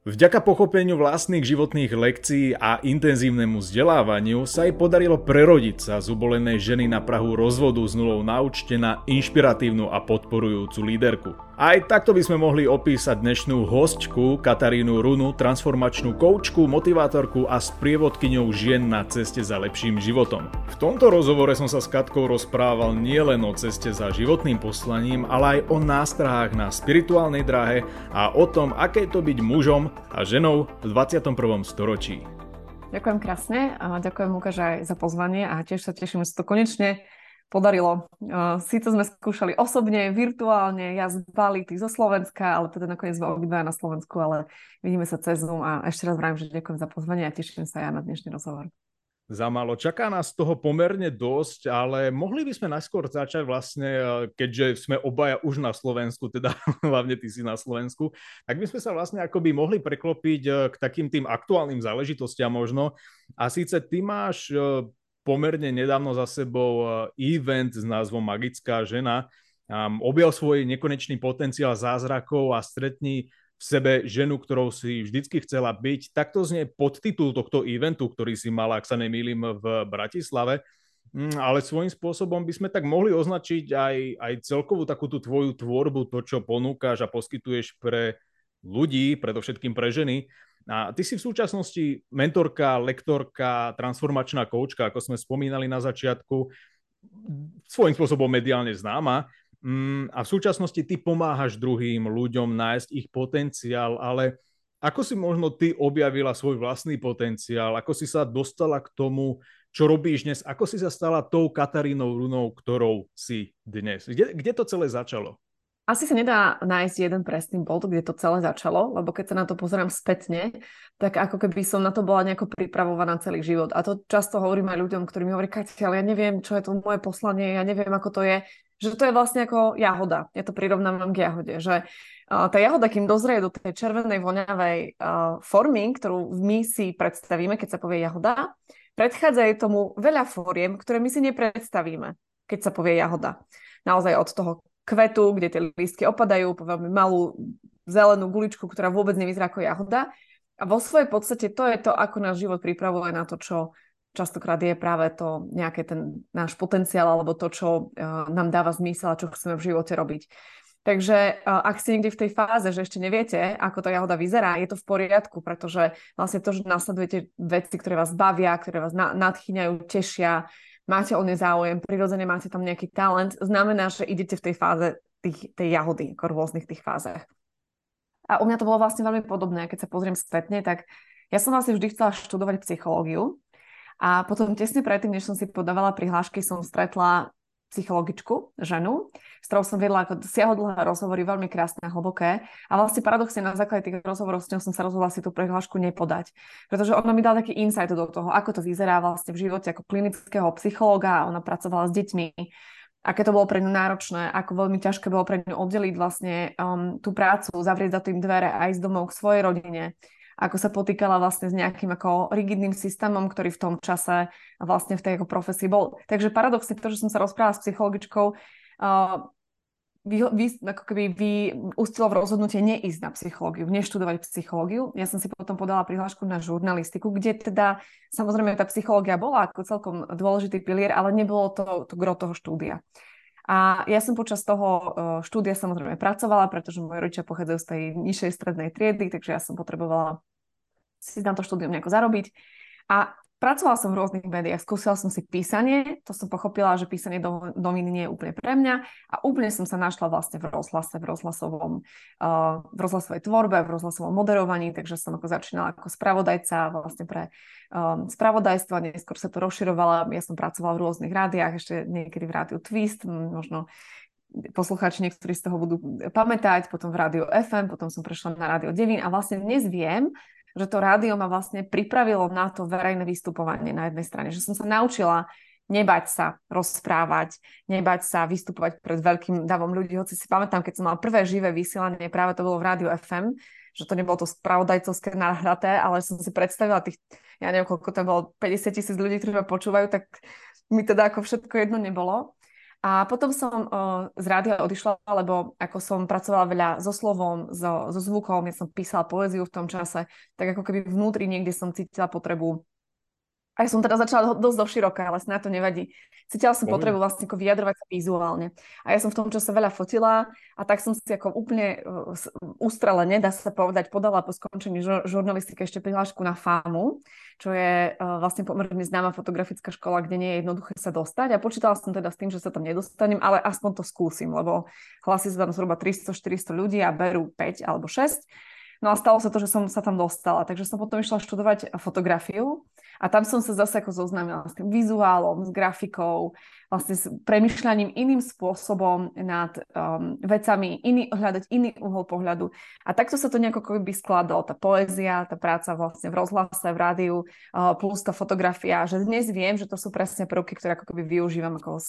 Vďaka pochopeniu vlastných životných lekcií a intenzívnemu vzdelávaniu sa jej podarilo prerodiť sa z ubolenej ženy na Prahu rozvodu s nulou na účte na inšpiratívnu a podporujúcu líderku. Aj takto by sme mohli opísať dnešnú hostku Katarínu Runu, transformačnú koučku, motivátorku a sprievodkyňou žien na ceste za lepším životom. V tomto rozhovore som sa s Katkou rozprával nielen o ceste za životným poslaním, ale aj o nástrahách na spirituálnej dráhe a o tom, aké to byť mužom a ženou v 21. storočí. Ďakujem krásne a ďakujem Lukáš aj za pozvanie a tiež sa teším, že to konečne podarilo. Síce sme skúšali osobne, virtuálne, ja z Bali, ty zo Slovenska, ale teda nakoniec sme obidva na Slovensku, ale vidíme sa cez Zoom a ešte raz vravím, že ďakujem za pozvanie a teším sa ja na dnešný rozhovor. Za malo. Čaká nás toho pomerne dosť, ale mohli by sme najskôr začať vlastne, e, keďže sme obaja už na Slovensku, teda hlavne ty si na Slovensku, tak by sme sa vlastne akoby mohli preklopiť e, k takým tým aktuálnym záležitostiam možno. A síce ty máš e, pomerne nedávno za sebou event s názvom Magická žena. Objal svoj nekonečný potenciál zázrakov a stretni v sebe ženu, ktorou si vždycky chcela byť. Takto znie podtitul tohto eventu, ktorý si mala, ak sa nemýlim, v Bratislave. Mm, ale svojím spôsobom by sme tak mohli označiť aj, aj celkovú takú tú tvoju tvorbu, to, čo ponúkaš a poskytuješ pre ľudí, predovšetkým pre ženy. A ty si v súčasnosti mentorka, lektorka, transformačná koučka, ako sme spomínali na začiatku, svojím spôsobom mediálne známa. Mm, a v súčasnosti ty pomáhaš druhým ľuďom nájsť ich potenciál, ale ako si možno ty objavila svoj vlastný potenciál? Ako si sa dostala k tomu, čo robíš dnes? Ako si sa stala tou Katarínou Runou, ktorou si dnes? Kde, kde to celé začalo? Asi sa nedá nájsť jeden presný bod, kde to celé začalo, lebo keď sa na to pozerám spätne, tak ako keby som na to bola nejako pripravovaná celý život. A to často hovorím aj ľuďom, ktorí mi hovorí, Katia, ale ja neviem, čo je to moje poslanie, ja neviem, ako to je že to je vlastne ako jahoda. Ja to prirovnávam k jahode, že tá jahoda, kým dozrie do tej červenej voňavej formy, ktorú my si predstavíme, keď sa povie jahoda, predchádza jej tomu veľa fóriem, ktoré my si nepredstavíme, keď sa povie jahoda. Naozaj od toho kvetu, kde tie lístky opadajú, po veľmi malú zelenú guličku, ktorá vôbec nevyzerá ako jahoda. A vo svojej podstate to je to, ako náš život pripravuje na to, čo častokrát je práve to nejaký ten náš potenciál alebo to, čo uh, nám dáva zmysel a čo chceme v živote robiť. Takže uh, ak ste niekde v tej fáze, že ešte neviete, ako tá jahoda vyzerá, je to v poriadku, pretože vlastne to, že nasledujete veci, ktoré vás bavia, ktoré vás na- nadchýňajú, tešia, máte o ne záujem, prirodzene máte tam nejaký talent, znamená, že idete v tej fáze tých, tej jahody, ako rôznych tých fázach. A u mňa to bolo vlastne veľmi podobné, keď sa pozriem spätne, tak ja som vlastne vždy chcela študovať psychológiu, a potom tesne predtým, než som si podávala prihlášky, som stretla psychologičku, ženu, s ktorou som viedla ako siahodlhé rozhovory, veľmi krásne a hlboké. A vlastne paradoxne na základe tých rozhovorov s ňou som sa rozhodla si tú prihlášku nepodať. Pretože ona mi dala taký insight do toho, ako to vyzerá vlastne v živote ako klinického psychológa. Ona pracovala s deťmi, aké to bolo pre ňu náročné, ako veľmi ťažké bolo pre ňu oddeliť vlastne um, tú prácu, zavrieť za tým dvere a ísť domov k svojej rodine ako sa potýkala vlastne s nejakým ako rigidným systémom, ktorý v tom čase vlastne v tej ako profesii bol. Takže paradoxne to, že som sa rozprávala s psychologičkou, uh, vy, vy, ako keby vy ustilo v rozhodnutie neísť na psychológiu, neštudovať psychológiu. Ja som si potom podala prihlášku na žurnalistiku, kde teda samozrejme tá psychológia bola ako celkom dôležitý pilier, ale nebolo to, to gro toho štúdia. A ja som počas toho e, štúdia samozrejme pracovala, pretože moji rodičia pochádzajú z tej nižšej strednej triedy, takže ja som potrebovala si na to štúdium nejako zarobiť. A Pracovala som v rôznych médiách, skúsila som si písanie, to som pochopila, že písanie do, dominy nie je úplne pre mňa a úplne som sa našla vlastne v rozhlase, v, rozhlasovom, uh, v rozhlasovej tvorbe, v rozhlasovom moderovaní, takže som ako začínala ako spravodajca vlastne pre um, spravodajstvo neskôr sa to rozširovala. Ja som pracovala v rôznych rádiách, ešte niekedy v rádiu Twist, možno poslucháči niektorí z toho budú pamätať, potom v rádiu FM, potom som prešla na rádio Devín a vlastne dnes viem, že to rádio ma vlastne pripravilo na to verejné vystupovanie na jednej strane, že som sa naučila nebať sa rozprávať, nebať sa vystupovať pred veľkým davom ľudí. Hoci si pamätám, keď som mala prvé živé vysielanie, práve to bolo v rádiu FM, že to nebolo to spravodajcovské nahraté, ale som si predstavila tých, ja neviem, koľko tam bolo, 50 tisíc ľudí, ktorí ma počúvajú, tak mi teda ako všetko jedno nebolo. A potom som uh, z rádia odišla, lebo ako som pracovala veľa so slovom, so, so zvukom, ja som písala poéziu v tom čase, tak ako keby vnútri niekde som cítila potrebu aj som teda začala dosť do široka, ale na to nevadí. Cítila som potrebu vlastne ako vyjadrovať sa vizuálne. A ja som v tom čase veľa fotila a tak som si ako úplne uh, ustrelene, dá sa povedať, podala po skončení žur- žurnalistiky ešte prihlášku na FAMu, čo je uh, vlastne pomerne známa fotografická škola, kde nie je jednoduché sa dostať. A počítala som teda s tým, že sa tam nedostanem, ale aspoň to skúsim, lebo hlasí sa tam zhruba 300-400 ľudí a berú 5 alebo 6. No a stalo sa to, že som sa tam dostala, takže som potom išla študovať fotografiu a tam som sa zase ako zoznámila s tým vizuálom, s grafikou, vlastne s premyšľaním iným spôsobom nad um, vecami, iný, hľadať iný uhol pohľadu. A takto sa to nejako by skladalo, tá poézia, tá práca vlastne v rozhlase, v rádiu, uh, plus tá fotografia, že dnes viem, že to sú presne prvky, ktoré ako keby využívam ako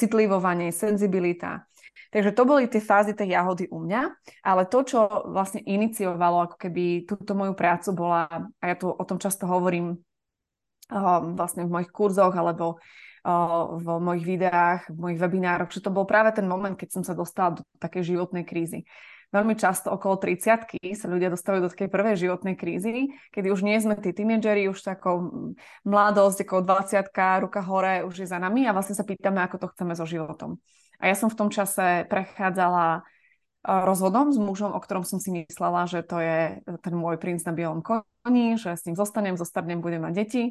citlivovanie, senzibilita. Takže to boli tie fázy tej jahody u mňa, ale to, čo vlastne iniciovalo ako keby túto moju prácu bola, a ja tu o tom často hovorím uh, vlastne v mojich kurzoch alebo uh, v mojich videách, v mojich webinároch, že to bol práve ten moment, keď som sa dostala do takej životnej krízy. Veľmi často okolo 30 sa ľudia dostávajú do takej prvej životnej krízy, kedy už nie sme tí tínedžeri, už takou mladosť, ako 20 ruka hore už je za nami a vlastne sa pýtame, ako to chceme so životom. A ja som v tom čase prechádzala rozhodom s mužom, o ktorom som si myslela, že to je ten môj princ na bielom koni, že s ním zostanem, zostarnem, budem mať deti.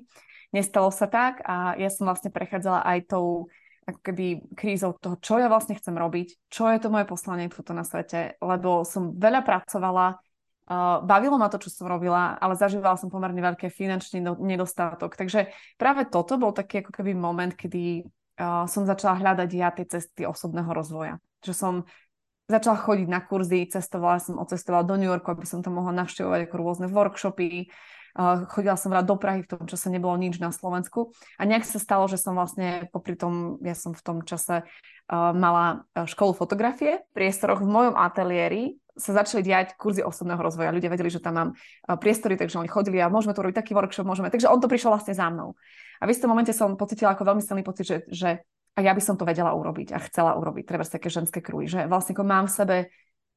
Nestalo sa tak a ja som vlastne prechádzala aj tou ako keby krízou toho, čo ja vlastne chcem robiť, čo je to moje poslanie tuto na svete, lebo som veľa pracovala, uh, bavilo ma to, čo som robila, ale zažívala som pomerne veľké finančný nedostatok. Takže práve toto bol taký ako keby moment, kedy som začala hľadať ja tie cesty osobného rozvoja. Že som začala chodiť na kurzy, cestovala som, odcestovala do New Yorku, aby som tam mohla navštevovať ako rôzne workshopy, uh, chodila som vrát do Prahy, v tom čase nebolo nič na Slovensku. A nejak sa stalo, že som vlastne popri tom, ja som v tom čase uh, mala školu fotografie, v priestoroch v mojom ateliéri sa začali diať kurzy osobného rozvoja. Ľudia vedeli, že tam mám priestory, takže oni chodili a môžeme tu robiť taký workshop, môžeme. Takže on to prišiel vlastne za mnou. A v istom momente som pocitila ako veľmi silný pocit, že, že a ja by som to vedela urobiť a chcela urobiť, treba také ženské krúj, že vlastne ako mám v sebe,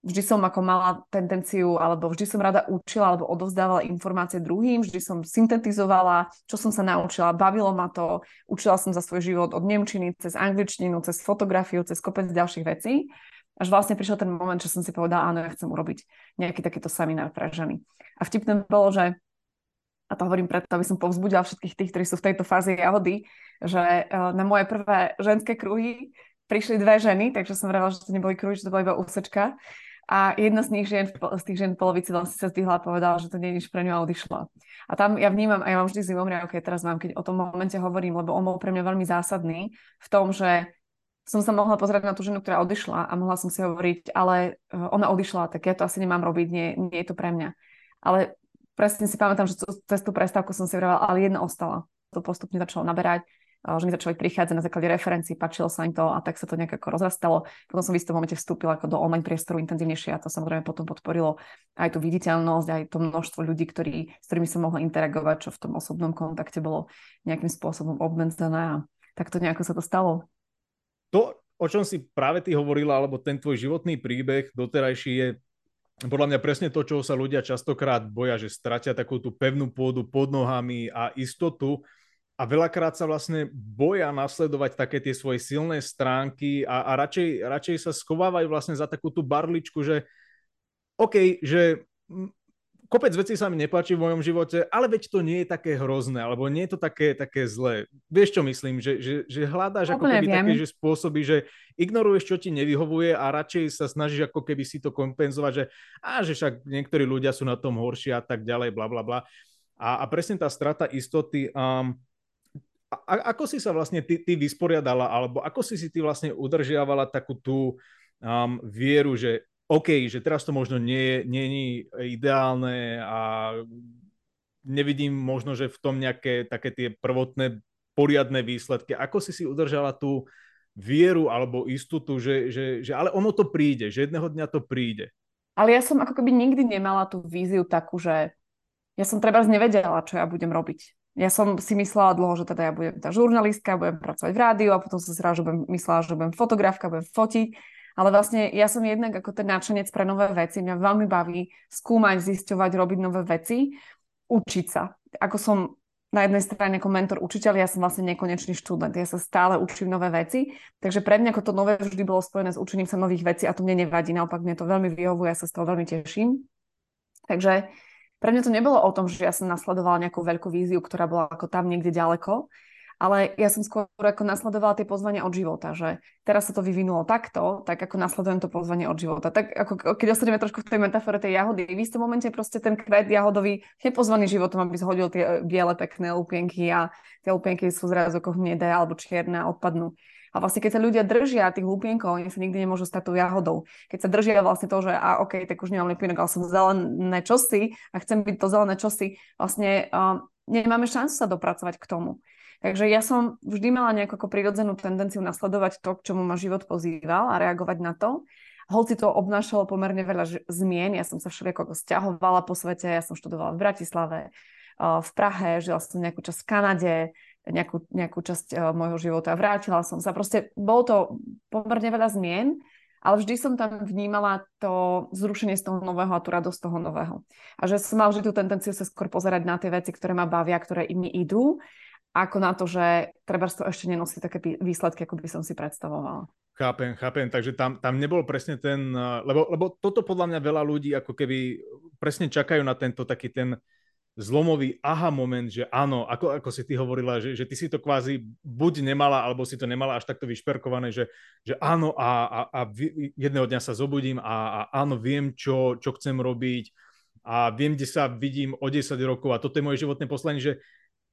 vždy som ako mala tendenciu, alebo vždy som rada učila, alebo odovzdávala informácie druhým, vždy som syntetizovala, čo som sa naučila, bavilo ma to, učila som za svoj život od nemčiny, cez angličtinu, cez fotografiu, cez kopec ďalších vecí. Až vlastne prišiel ten moment, že som si povedala, áno, ja chcem urobiť nejaký takýto seminár pre ženy. A vtipné bolo, že a to hovorím preto, aby som povzbudila všetkých tých, ktorí sú v tejto fáze jahody, že e, na moje prvé ženské kruhy prišli dve ženy, takže som vravela, že to neboli kruhy, že to bola iba úsečka. A jedna z nich žien, z tých žien polovici vlastne sa zdvihla a povedala, že to nie je nič pre ňu a odišla. A tam ja vnímam, a ja mám vždy zimomriavky, teraz mám, keď o tom momente hovorím, lebo on bol pre mňa veľmi zásadný v tom, že som sa mohla pozrieť na tú ženu, ktorá odišla a mohla som si hovoriť, ale e, ona odišla, tak ja to asi nemám robiť, nie, nie je to pre mňa. Ale presne si pamätám, že cez tú prestávku som si vravala, ale jedna ostala. To postupne začalo naberať, že mi začali prichádzať na základe referencií, páčilo sa im to a tak sa to nejak ako rozrastalo. Potom som v istom momente vstúpila ako do online priestoru intenzívnejšie a to samozrejme potom podporilo aj tú viditeľnosť, aj to množstvo ľudí, ktorí, s ktorými som mohla interagovať, čo v tom osobnom kontakte bolo nejakým spôsobom obmedzené a tak to nejako sa to stalo. To, o čom si práve ty hovorila, alebo ten tvoj životný príbeh doterajší je podľa mňa presne to, čo sa ľudia častokrát boja, že stratia takú tú pevnú pôdu pod nohami a istotu. A veľakrát sa vlastne boja nasledovať také tie svoje silné stránky a, a radšej, radšej sa schovávajú vlastne za takú tú barličku, že OK, že kopec vecí sa mi nepáči v mojom živote, ale veď to nie je také hrozné, alebo nie je to také, také zlé. Vieš, čo myslím? Že, že, že hľadáš ako keby viem. také že spôsoby, že ignoruješ, čo ti nevyhovuje a radšej sa snažíš ako keby si to kompenzovať, že, á, že však niektorí ľudia sú na tom horší a tak ďalej, bla bla bla. A, a presne tá strata istoty, um, a, ako si sa vlastne ty, ty vysporiadala, alebo ako si si ty vlastne udržiavala takú tú um, vieru, že OK, že teraz to možno nie, nie je ideálne a nevidím možno, že v tom nejaké také tie prvotné poriadne výsledky. Ako si si udržala tú vieru alebo istotu, že, že, že ale ono to príde, že jedného dňa to príde. Ale ja som ako keby nikdy nemala tú víziu takú, že ja som treba nevedela, čo ja budem robiť. Ja som si myslela dlho, že teda ja budem tá žurnalistka, budem pracovať v rádiu a potom som si rád, že budem myslela, že budem fotografka, budem fotiť. Ale vlastne ja som jednak ako ten náčenec pre nové veci. Mňa veľmi baví skúmať, zisťovať, robiť nové veci, učiť sa. Ako som na jednej strane ako mentor učiteľ, ja som vlastne nekonečný študent, ja sa stále učím nové veci, takže pre mňa ako to nové vždy bolo spojené s učením sa nových vecí a to mne nevadí, naopak mne to veľmi vyhovuje, ja sa z toho veľmi teším. Takže pre mňa to nebolo o tom, že ja som nasledovala nejakú veľkú víziu, ktorá bola ako tam niekde ďaleko, ale ja som skôr ako nasledovala tie pozvania od života, že teraz sa to vyvinulo takto, tak ako nasledujem to pozvanie od života. Tak ako keď ostaneme trošku v tej metafore tej jahody, v istom momente proste ten kvet jahodový je pozvaný životom, aby zhodil tie biele pekné lupienky a tie lupienky sú zrazu ako hnedé alebo čierne a odpadnú. A vlastne keď sa ľudia držia tých lupienkov, oni sa nikdy nemôžu stať tou jahodou. Keď sa držia vlastne to, že a OK, tak už nemám lupienok, ale som zelené čosi a chcem byť to zelené čosi, vlastne uh, nemáme šancu sa dopracovať k tomu. Takže ja som vždy mala nejakú ako prirodzenú tendenciu nasledovať to, k čomu ma život pozýval a reagovať na to. Hoci to obnášalo pomerne veľa zmien, ja som sa všelijako stiahovala po svete, ja som študovala v Bratislave, v Prahe, žila som nejakú časť v Kanade, nejakú, nejakú časť uh, môjho života. Vrátila som sa. Proste bolo to pomerne veľa zmien, ale vždy som tam vnímala to zrušenie z toho nového a tú radosť z toho nového. A že som mal vždy tú tendenciu sa skôr pozerať na tie veci, ktoré ma bavia, ktoré im idú, ako na to, že treba to ešte nenosí také výsledky, ako by som si predstavovala. Chápem, chápem, takže tam, tam nebol presne ten, eh, lebo, lebo toto podľa mňa veľa ľudí ako keby presne čakajú na tento taký ten zlomový aha moment, že áno, ako, ako si ty hovorila, že, že ty si to kvázi buď nemala, alebo si to nemala až takto vyšperkované, že, že áno a, a, a jedného dňa sa zobudím a, a áno, viem, čo, čo chcem robiť a viem, kde sa vidím o 10 rokov a toto je moje životné poslanie, že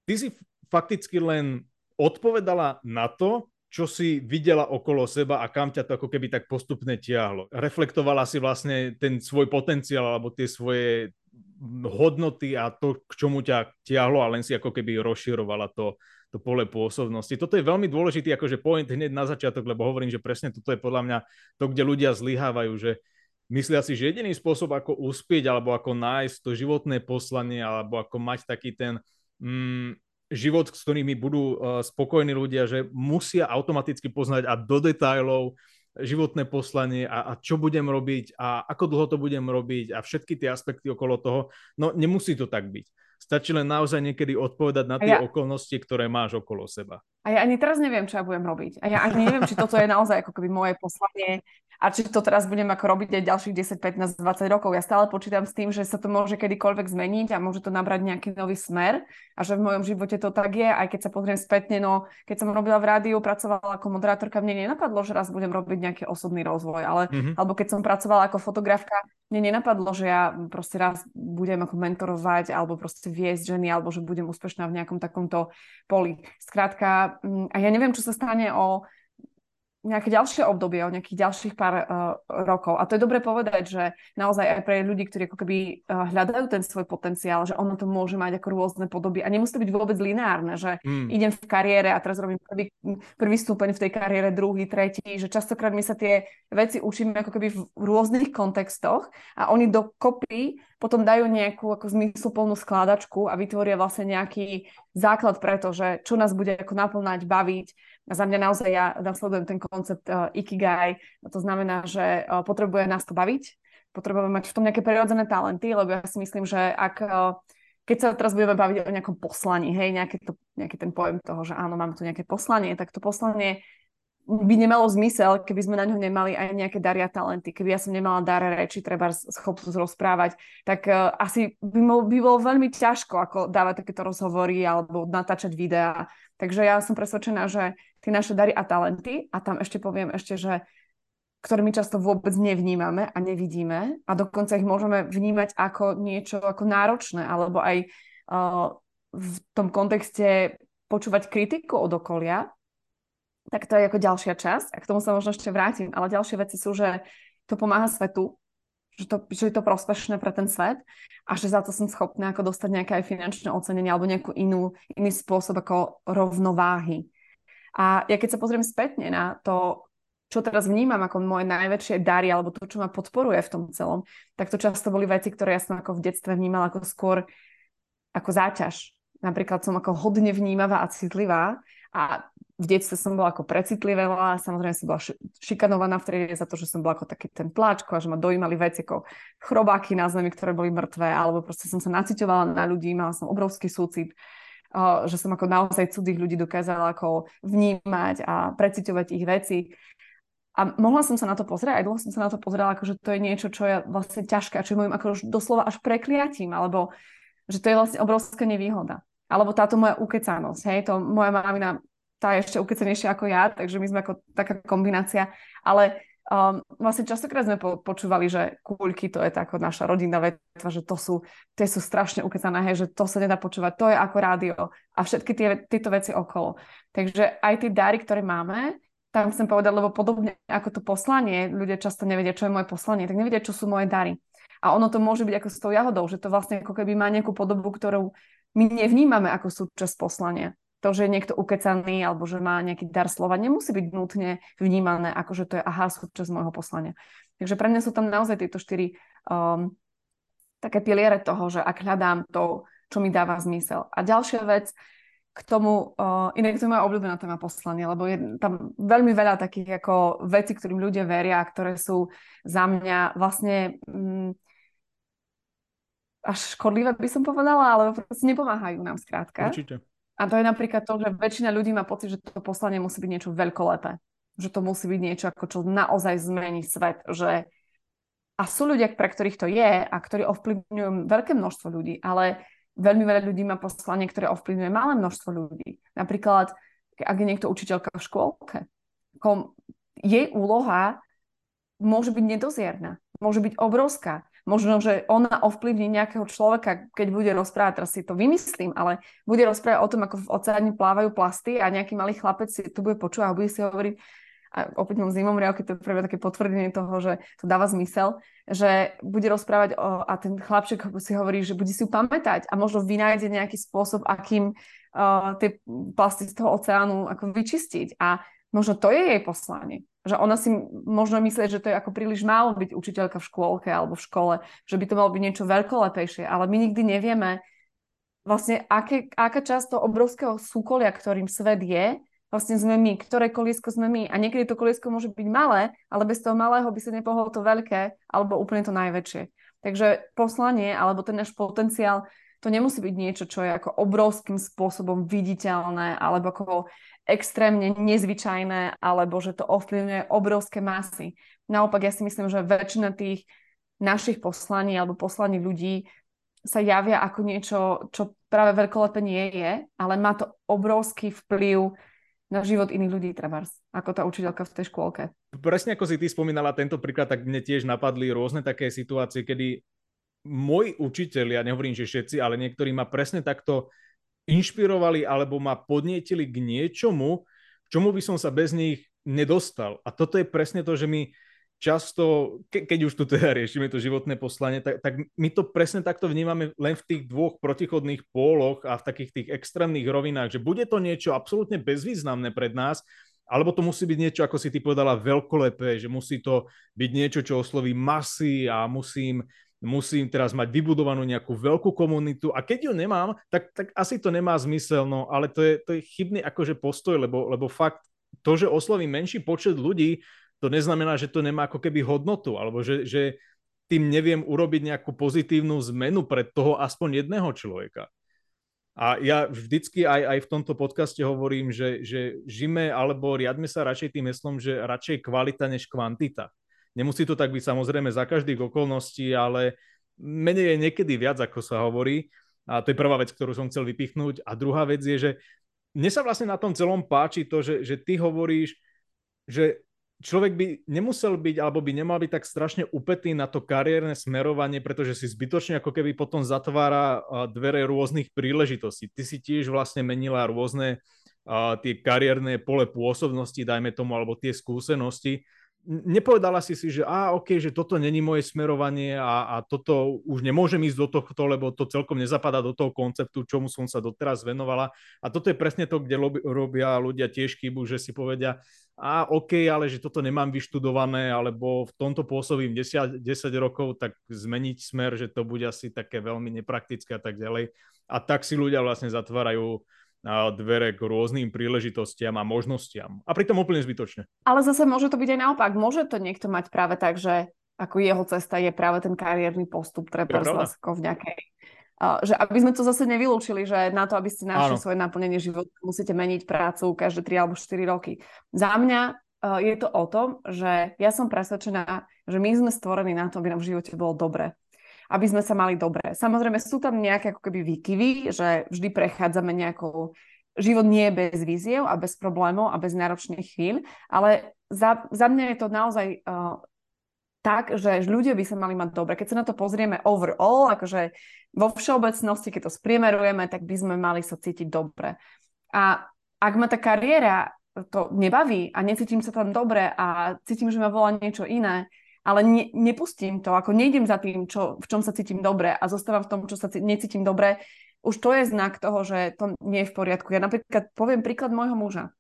ty si fakticky len odpovedala na to, čo si videla okolo seba a kam ťa to ako keby tak postupne tiahlo. Reflektovala si vlastne ten svoj potenciál alebo tie svoje hodnoty a to, k čomu ťa tiahlo a len si ako keby rozširovala to, to pole pôsobnosti. Toto je veľmi dôležitý akože point hneď na začiatok, lebo hovorím, že presne toto je podľa mňa to, kde ľudia zlyhávajú, že myslia si, že jediný spôsob, ako uspieť alebo ako nájsť to životné poslanie alebo ako mať taký ten mm, život, s ktorými budú uh, spokojní ľudia, že musia automaticky poznať a do detajlov životné poslanie a, a čo budem robiť a ako dlho to budem robiť a všetky tie aspekty okolo toho. No nemusí to tak byť. Stačí len naozaj niekedy odpovedať na tie ja... okolnosti, ktoré máš okolo seba. A ja ani teraz neviem, čo ja budem robiť. A ja ani neviem, či toto je naozaj ako keby moje poslanie a či to teraz budem ako robiť aj ďalších 10, 15, 20 rokov. Ja stále počítam s tým, že sa to môže kedykoľvek zmeniť a môže to nabrať nejaký nový smer a že v mojom živote to tak je, aj keď sa pozriem spätne, no keď som robila v rádiu, pracovala ako moderátorka, mne nenapadlo, že raz budem robiť nejaký osobný rozvoj, ale mm-hmm. alebo keď som pracovala ako fotografka, mne nenapadlo, že ja proste raz budem ako mentorovať alebo proste viesť ženy alebo že budem úspešná v nejakom takomto poli. Skrátka, mm, a ja neviem, čo sa stane o nejaké ďalšie obdobie, o nejakých ďalších pár uh, rokov. A to je dobre povedať, že naozaj aj pre ľudí, ktorí ako keby uh, hľadajú ten svoj potenciál, že ono to môže mať ako rôzne podoby a nemusí to byť vôbec lineárne, že mm. idem v kariére a teraz robím prvý, prvý stupeň v tej kariére, druhý, tretí, že častokrát my sa tie veci učíme ako keby v rôznych kontextoch a oni dokopy potom dajú nejakú ako zmysluplnú skladačku a vytvoria vlastne nejaký základ pre to, že čo nás bude ako naplňať, baviť, a za mňa naozaj ja nasledujem ten koncept uh, Ikigai. To znamená, že uh, potrebuje nás to baviť, potrebujeme mať v tom nejaké prirodzené talenty, lebo ja si myslím, že ak uh, keď sa teraz budeme baviť o nejakom poslaní, hej, nejaký, to, nejaký ten pojem toho, že áno, mám tu nejaké poslanie, tak to poslanie by nemalo zmysel, keby sme na ňo nemali aj nejaké daria talenty. Keby ja som nemala dar reči, treba schopnosť rozprávať, tak uh, asi by, mo- by bolo veľmi ťažko ako dávať takéto rozhovory alebo natáčať videá. Takže ja som presvedčená, že tie naše dary a talenty, a tam ešte poviem ešte, že ktoré my často vôbec nevnímame a nevidíme a dokonca ich môžeme vnímať ako niečo ako náročné alebo aj uh, v tom kontexte počúvať kritiku od okolia, tak to je ako ďalšia časť a k tomu sa možno ešte vrátim. Ale ďalšie veci sú, že to pomáha svetu, že, to, že je to prospešné pre ten svet a že za to som schopná ako dostať nejaké aj finančné ocenenie alebo nejakú inú, iný spôsob ako rovnováhy. A ja keď sa pozriem spätne na to, čo teraz vnímam ako moje najväčšie dary alebo to, čo ma podporuje v tom celom, tak to často boli veci, ktoré ja som ako v detstve vnímala ako skôr ako záťaž. Napríklad som ako hodne vnímavá a citlivá a v detstve som bola ako precitlivá, samozrejme som bola šikanovaná v triede za to, že som bola ako taký ten pláčko a že ma dojímali veci ako chrobáky na zemi, ktoré boli mŕtve, alebo proste som sa nacitovala na ľudí, mala som obrovský súcit, že som ako naozaj cudzích ľudí dokázala ako vnímať a preciťovať ich veci. A mohla som sa na to pozrieť, aj dlho som sa na to pozerala, ako že to je niečo, čo je vlastne ťažké čo je môjim ako doslova až prekliatím, alebo že to je vlastne obrovská nevýhoda. Alebo táto moja ukecanosť, hej, to moja mamina tá je ešte ukecenejšia ako ja, takže my sme ako taká kombinácia. Ale um, vlastne častokrát sme po, počúvali, že kúľky to je tá naša rodinná vetva, že to sú, tie sú strašne ukecané, hej, že to sa nedá počúvať, to je ako rádio a všetky tie, tieto veci okolo. Takže aj tie dary, ktoré máme, tam chcem povedať, lebo podobne ako to poslanie, ľudia často nevedia, čo je moje poslanie, tak nevedia, čo sú moje dary. A ono to môže byť ako s tou jahodou, že to vlastne ako keby má nejakú podobu, ktorú my nevnímame ako súčasť poslania to, že je niekto ukecaný alebo že má nejaký dar slova, nemusí byť nutne vnímané ako, že to je aha, súčasť môjho poslania. Takže pre mňa sú tam naozaj tieto štyri um, také piliere toho, že ak hľadám to, čo mi dáva zmysel. A ďalšia vec, k tomu, uh, inak to je moja obľúbená téma poslania, lebo je tam veľmi veľa takých ako vecí, ktorým ľudia veria, ktoré sú za mňa vlastne um, až škodlivé by som povedala, ale proste nepomáhajú nám skrátka. Určite. A to je napríklad to, že väčšina ľudí má pocit, že to poslanie musí byť niečo veľkolepé. Že to musí byť niečo, ako čo naozaj zmení svet. Že... A sú ľudia, pre ktorých to je a ktorí ovplyvňujú veľké množstvo ľudí, ale veľmi veľa ľudí má poslanie, ktoré ovplyvňuje malé množstvo ľudí. Napríklad, ak je niekto učiteľka v škôlke, jej úloha môže byť nedozierna, môže byť obrovská možno, že ona ovplyvní nejakého človeka, keď bude rozprávať, teraz si to vymyslím, ale bude rozprávať o tom, ako v oceáne plávajú plasty a nejaký malý chlapec si to bude počúvať a bude si hovoriť, a opäť mám zimom riavky, to je pre také potvrdenie toho, že to dáva zmysel, že bude rozprávať o, a ten chlapček si hovorí, že bude si ju pamätať a možno vynájde nejaký spôsob, akým uh, tie plasty z toho oceánu ako vyčistiť. A možno to je jej poslanie. Že ona si možno myslí, že to je ako príliš málo byť učiteľka v škôlke alebo v škole, že by to malo byť niečo veľkolepejšie, ale my nikdy nevieme vlastne, aké, aká časť toho obrovského súkolia, ktorým svet je, vlastne sme my, ktoré koliesko sme my. A niekedy to koliesko môže byť malé, ale bez toho malého by sa nepohlo to veľké alebo úplne to najväčšie. Takže poslanie alebo ten náš potenciál to nemusí byť niečo, čo je ako obrovským spôsobom viditeľné alebo ako extrémne nezvyčajné alebo že to ovplyvňuje obrovské masy. Naopak ja si myslím, že väčšina tých našich poslaní alebo poslaní ľudí sa javia ako niečo, čo práve veľkolepé nie je, ale má to obrovský vplyv na život iných ľudí, trebárs, ako tá učiteľka v tej škôlke. Presne ako si ty spomínala tento príklad, tak mne tiež napadli rôzne také situácie, kedy môj učiteľ, ja nehovorím, že všetci, ale niektorí ma presne takto inšpirovali alebo ma podnietili k niečomu, čomu by som sa bez nich nedostal. A toto je presne to, že my často, ke, keď už tu teda riešime to životné poslanie, tak, tak my to presne takto vnímame len v tých dvoch protichodných póloch a v takých tých extrémnych rovinách, že bude to niečo absolútne bezvýznamné pred nás, alebo to musí byť niečo, ako si ty povedala, veľkolepé, že musí to byť niečo, čo osloví masy a musím musím teraz mať vybudovanú nejakú veľkú komunitu a keď ju nemám, tak, tak asi to nemá zmysel, no ale to je, to je chybný akože postoj, lebo, lebo fakt to, že oslovím menší počet ľudí, to neznamená, že to nemá ako keby hodnotu, alebo že, že tým neviem urobiť nejakú pozitívnu zmenu pre toho aspoň jedného človeka. A ja vždycky aj, aj v tomto podcaste hovorím, že, že žime alebo riadme sa radšej tým heslom, že radšej kvalita než kvantita. Nemusí to tak byť samozrejme za každých okolností, ale menej je niekedy viac, ako sa hovorí. A to je prvá vec, ktorú som chcel vypichnúť. A druhá vec je, že mne sa vlastne na tom celom páči to, že, že ty hovoríš, že človek by nemusel byť, alebo by nemal byť tak strašne upetý na to kariérne smerovanie, pretože si zbytočne ako keby potom zatvára dvere rôznych príležitostí. Ty si tiež vlastne menila rôzne uh, tie kariérne pole pôsobnosti, dajme tomu, alebo tie skúsenosti nepovedala si si, že a ok, že toto není moje smerovanie a, a toto už nemôžem ísť do tohto, lebo to celkom nezapadá do toho konceptu, čomu som sa doteraz venovala. A toto je presne to, kde robia ľudia tiež chybu, že si povedia, a ok, ale že toto nemám vyštudované, alebo v tomto pôsobím 10, 10 rokov, tak zmeniť smer, že to bude asi také veľmi nepraktické a tak ďalej. A tak si ľudia vlastne zatvárajú dvere k rôznym príležitostiam a možnostiam. A pritom úplne zbytočne. Ale zase môže to byť aj naopak. Môže to niekto mať práve tak, že ako jeho cesta je práve ten kariérny postup, trebárs ako v nejakej že aby sme to zase nevylúčili, že na to, aby ste našli Áno. svoje naplnenie života, musíte meniť prácu každé 3 alebo 4 roky. Za mňa uh, je to o tom, že ja som presvedčená, že my sme stvorení na to, aby nám v živote bolo dobre aby sme sa mali dobre. Samozrejme sú tam nejaké ako keby výkyvy, že vždy prechádzame nejakou život nie je bez víziev a bez problémov a bez náročných chvíľ, ale za, za mňa je to naozaj uh, tak, že ľudia by sa mali mať dobre. Keď sa na to pozrieme overall, akože vo všeobecnosti, keď to spriemerujeme, tak by sme mali sa cítiť dobre. A ak ma tá kariéra to nebaví a necítim sa tam dobre a cítim, že ma volá niečo iné, ale ne, nepustím to, ako nejdem za tým, čo, v čom sa cítim dobre a zostávam v tom, čo sa necítim dobre, už to je znak toho, že to nie je v poriadku. Ja napríklad poviem príklad môjho muža.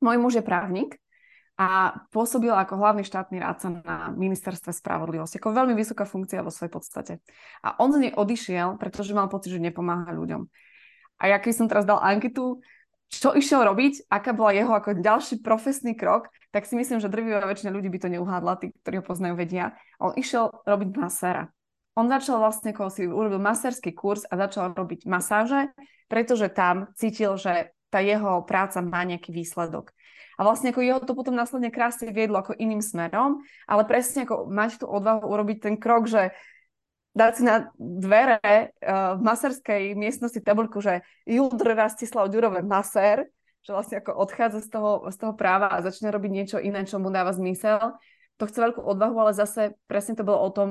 Môj muž je právnik a pôsobil ako hlavný štátny rádca na ministerstve spravodlivosti, ako veľmi vysoká funkcia vo svojej podstate. A on z nej odišiel, pretože mal pocit, že nepomáha ľuďom. A ja keď som teraz dal anketu, čo išiel robiť, aká bola jeho ako ďalší profesný krok, tak si myslím, že drvivá väčšina ľudí by to neuhádla, tí, ktorí ho poznajú, vedia. On išiel robiť maséra. On začal vlastne, ako si urobil maserský kurz a začal robiť masáže, pretože tam cítil, že tá jeho práca má nejaký výsledok. A vlastne ako jeho to potom následne krásne viedlo ako iným smerom, ale presne ako mať tú odvahu urobiť ten krok, že dať si na dvere uh, v maserskej miestnosti tabuľku, že Juldr Rastislav Ďurové masér, že vlastne ako odchádza z toho, z toho práva a začne robiť niečo iné, čo mu dáva zmysel. To chce veľkú odvahu, ale zase presne to bolo o tom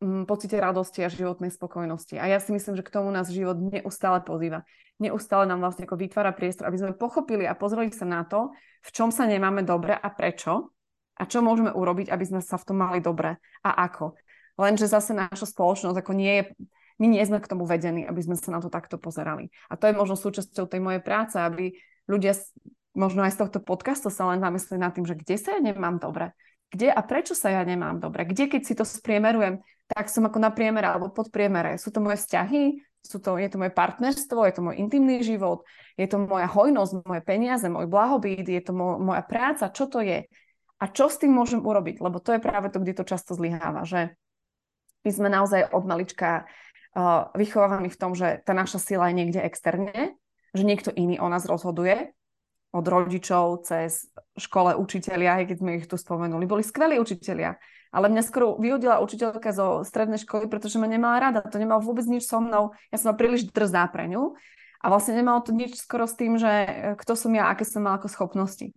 um, pocite radosti a životnej spokojnosti. A ja si myslím, že k tomu nás život neustále pozýva. Neustále nám vlastne ako vytvára priestor, aby sme pochopili a pozreli sa na to, v čom sa nemáme dobre a prečo a čo môžeme urobiť, aby sme sa v tom mali dobre a ako. Lenže zase naša spoločnosť ako nie je, my nie sme k tomu vedení, aby sme sa na to takto pozerali. A to je možno súčasťou tej mojej práce, aby ľudia možno aj z tohto podcastu sa len zamysleli nad tým, že kde sa ja nemám dobre, kde a prečo sa ja nemám dobre, kde keď si to spriemerujem, tak som ako na priemere alebo pod priemere. Sú to moje vzťahy, sú to, je to moje partnerstvo, je to môj intimný život, je to moja hojnosť, moje peniaze, môj blahobyt, je to mo- moja práca, čo to je. A čo s tým môžem urobiť? Lebo to je práve to, kde to často zlyháva, že my sme naozaj od malička uh, vychovávaní v tom, že tá naša sila je niekde externe, že niekto iný o nás rozhoduje, od rodičov cez škole učitelia, aj keď sme ich tu spomenuli. Boli skvelí učitelia, ale mňa skoro vyhodila učiteľka zo strednej školy, pretože ma nemala rada. To nemalo vôbec nič so mnou. Ja som príliš drzá pre ňu a vlastne nemalo to nič skoro s tým, že e, kto som ja, aké som mala ako schopnosti.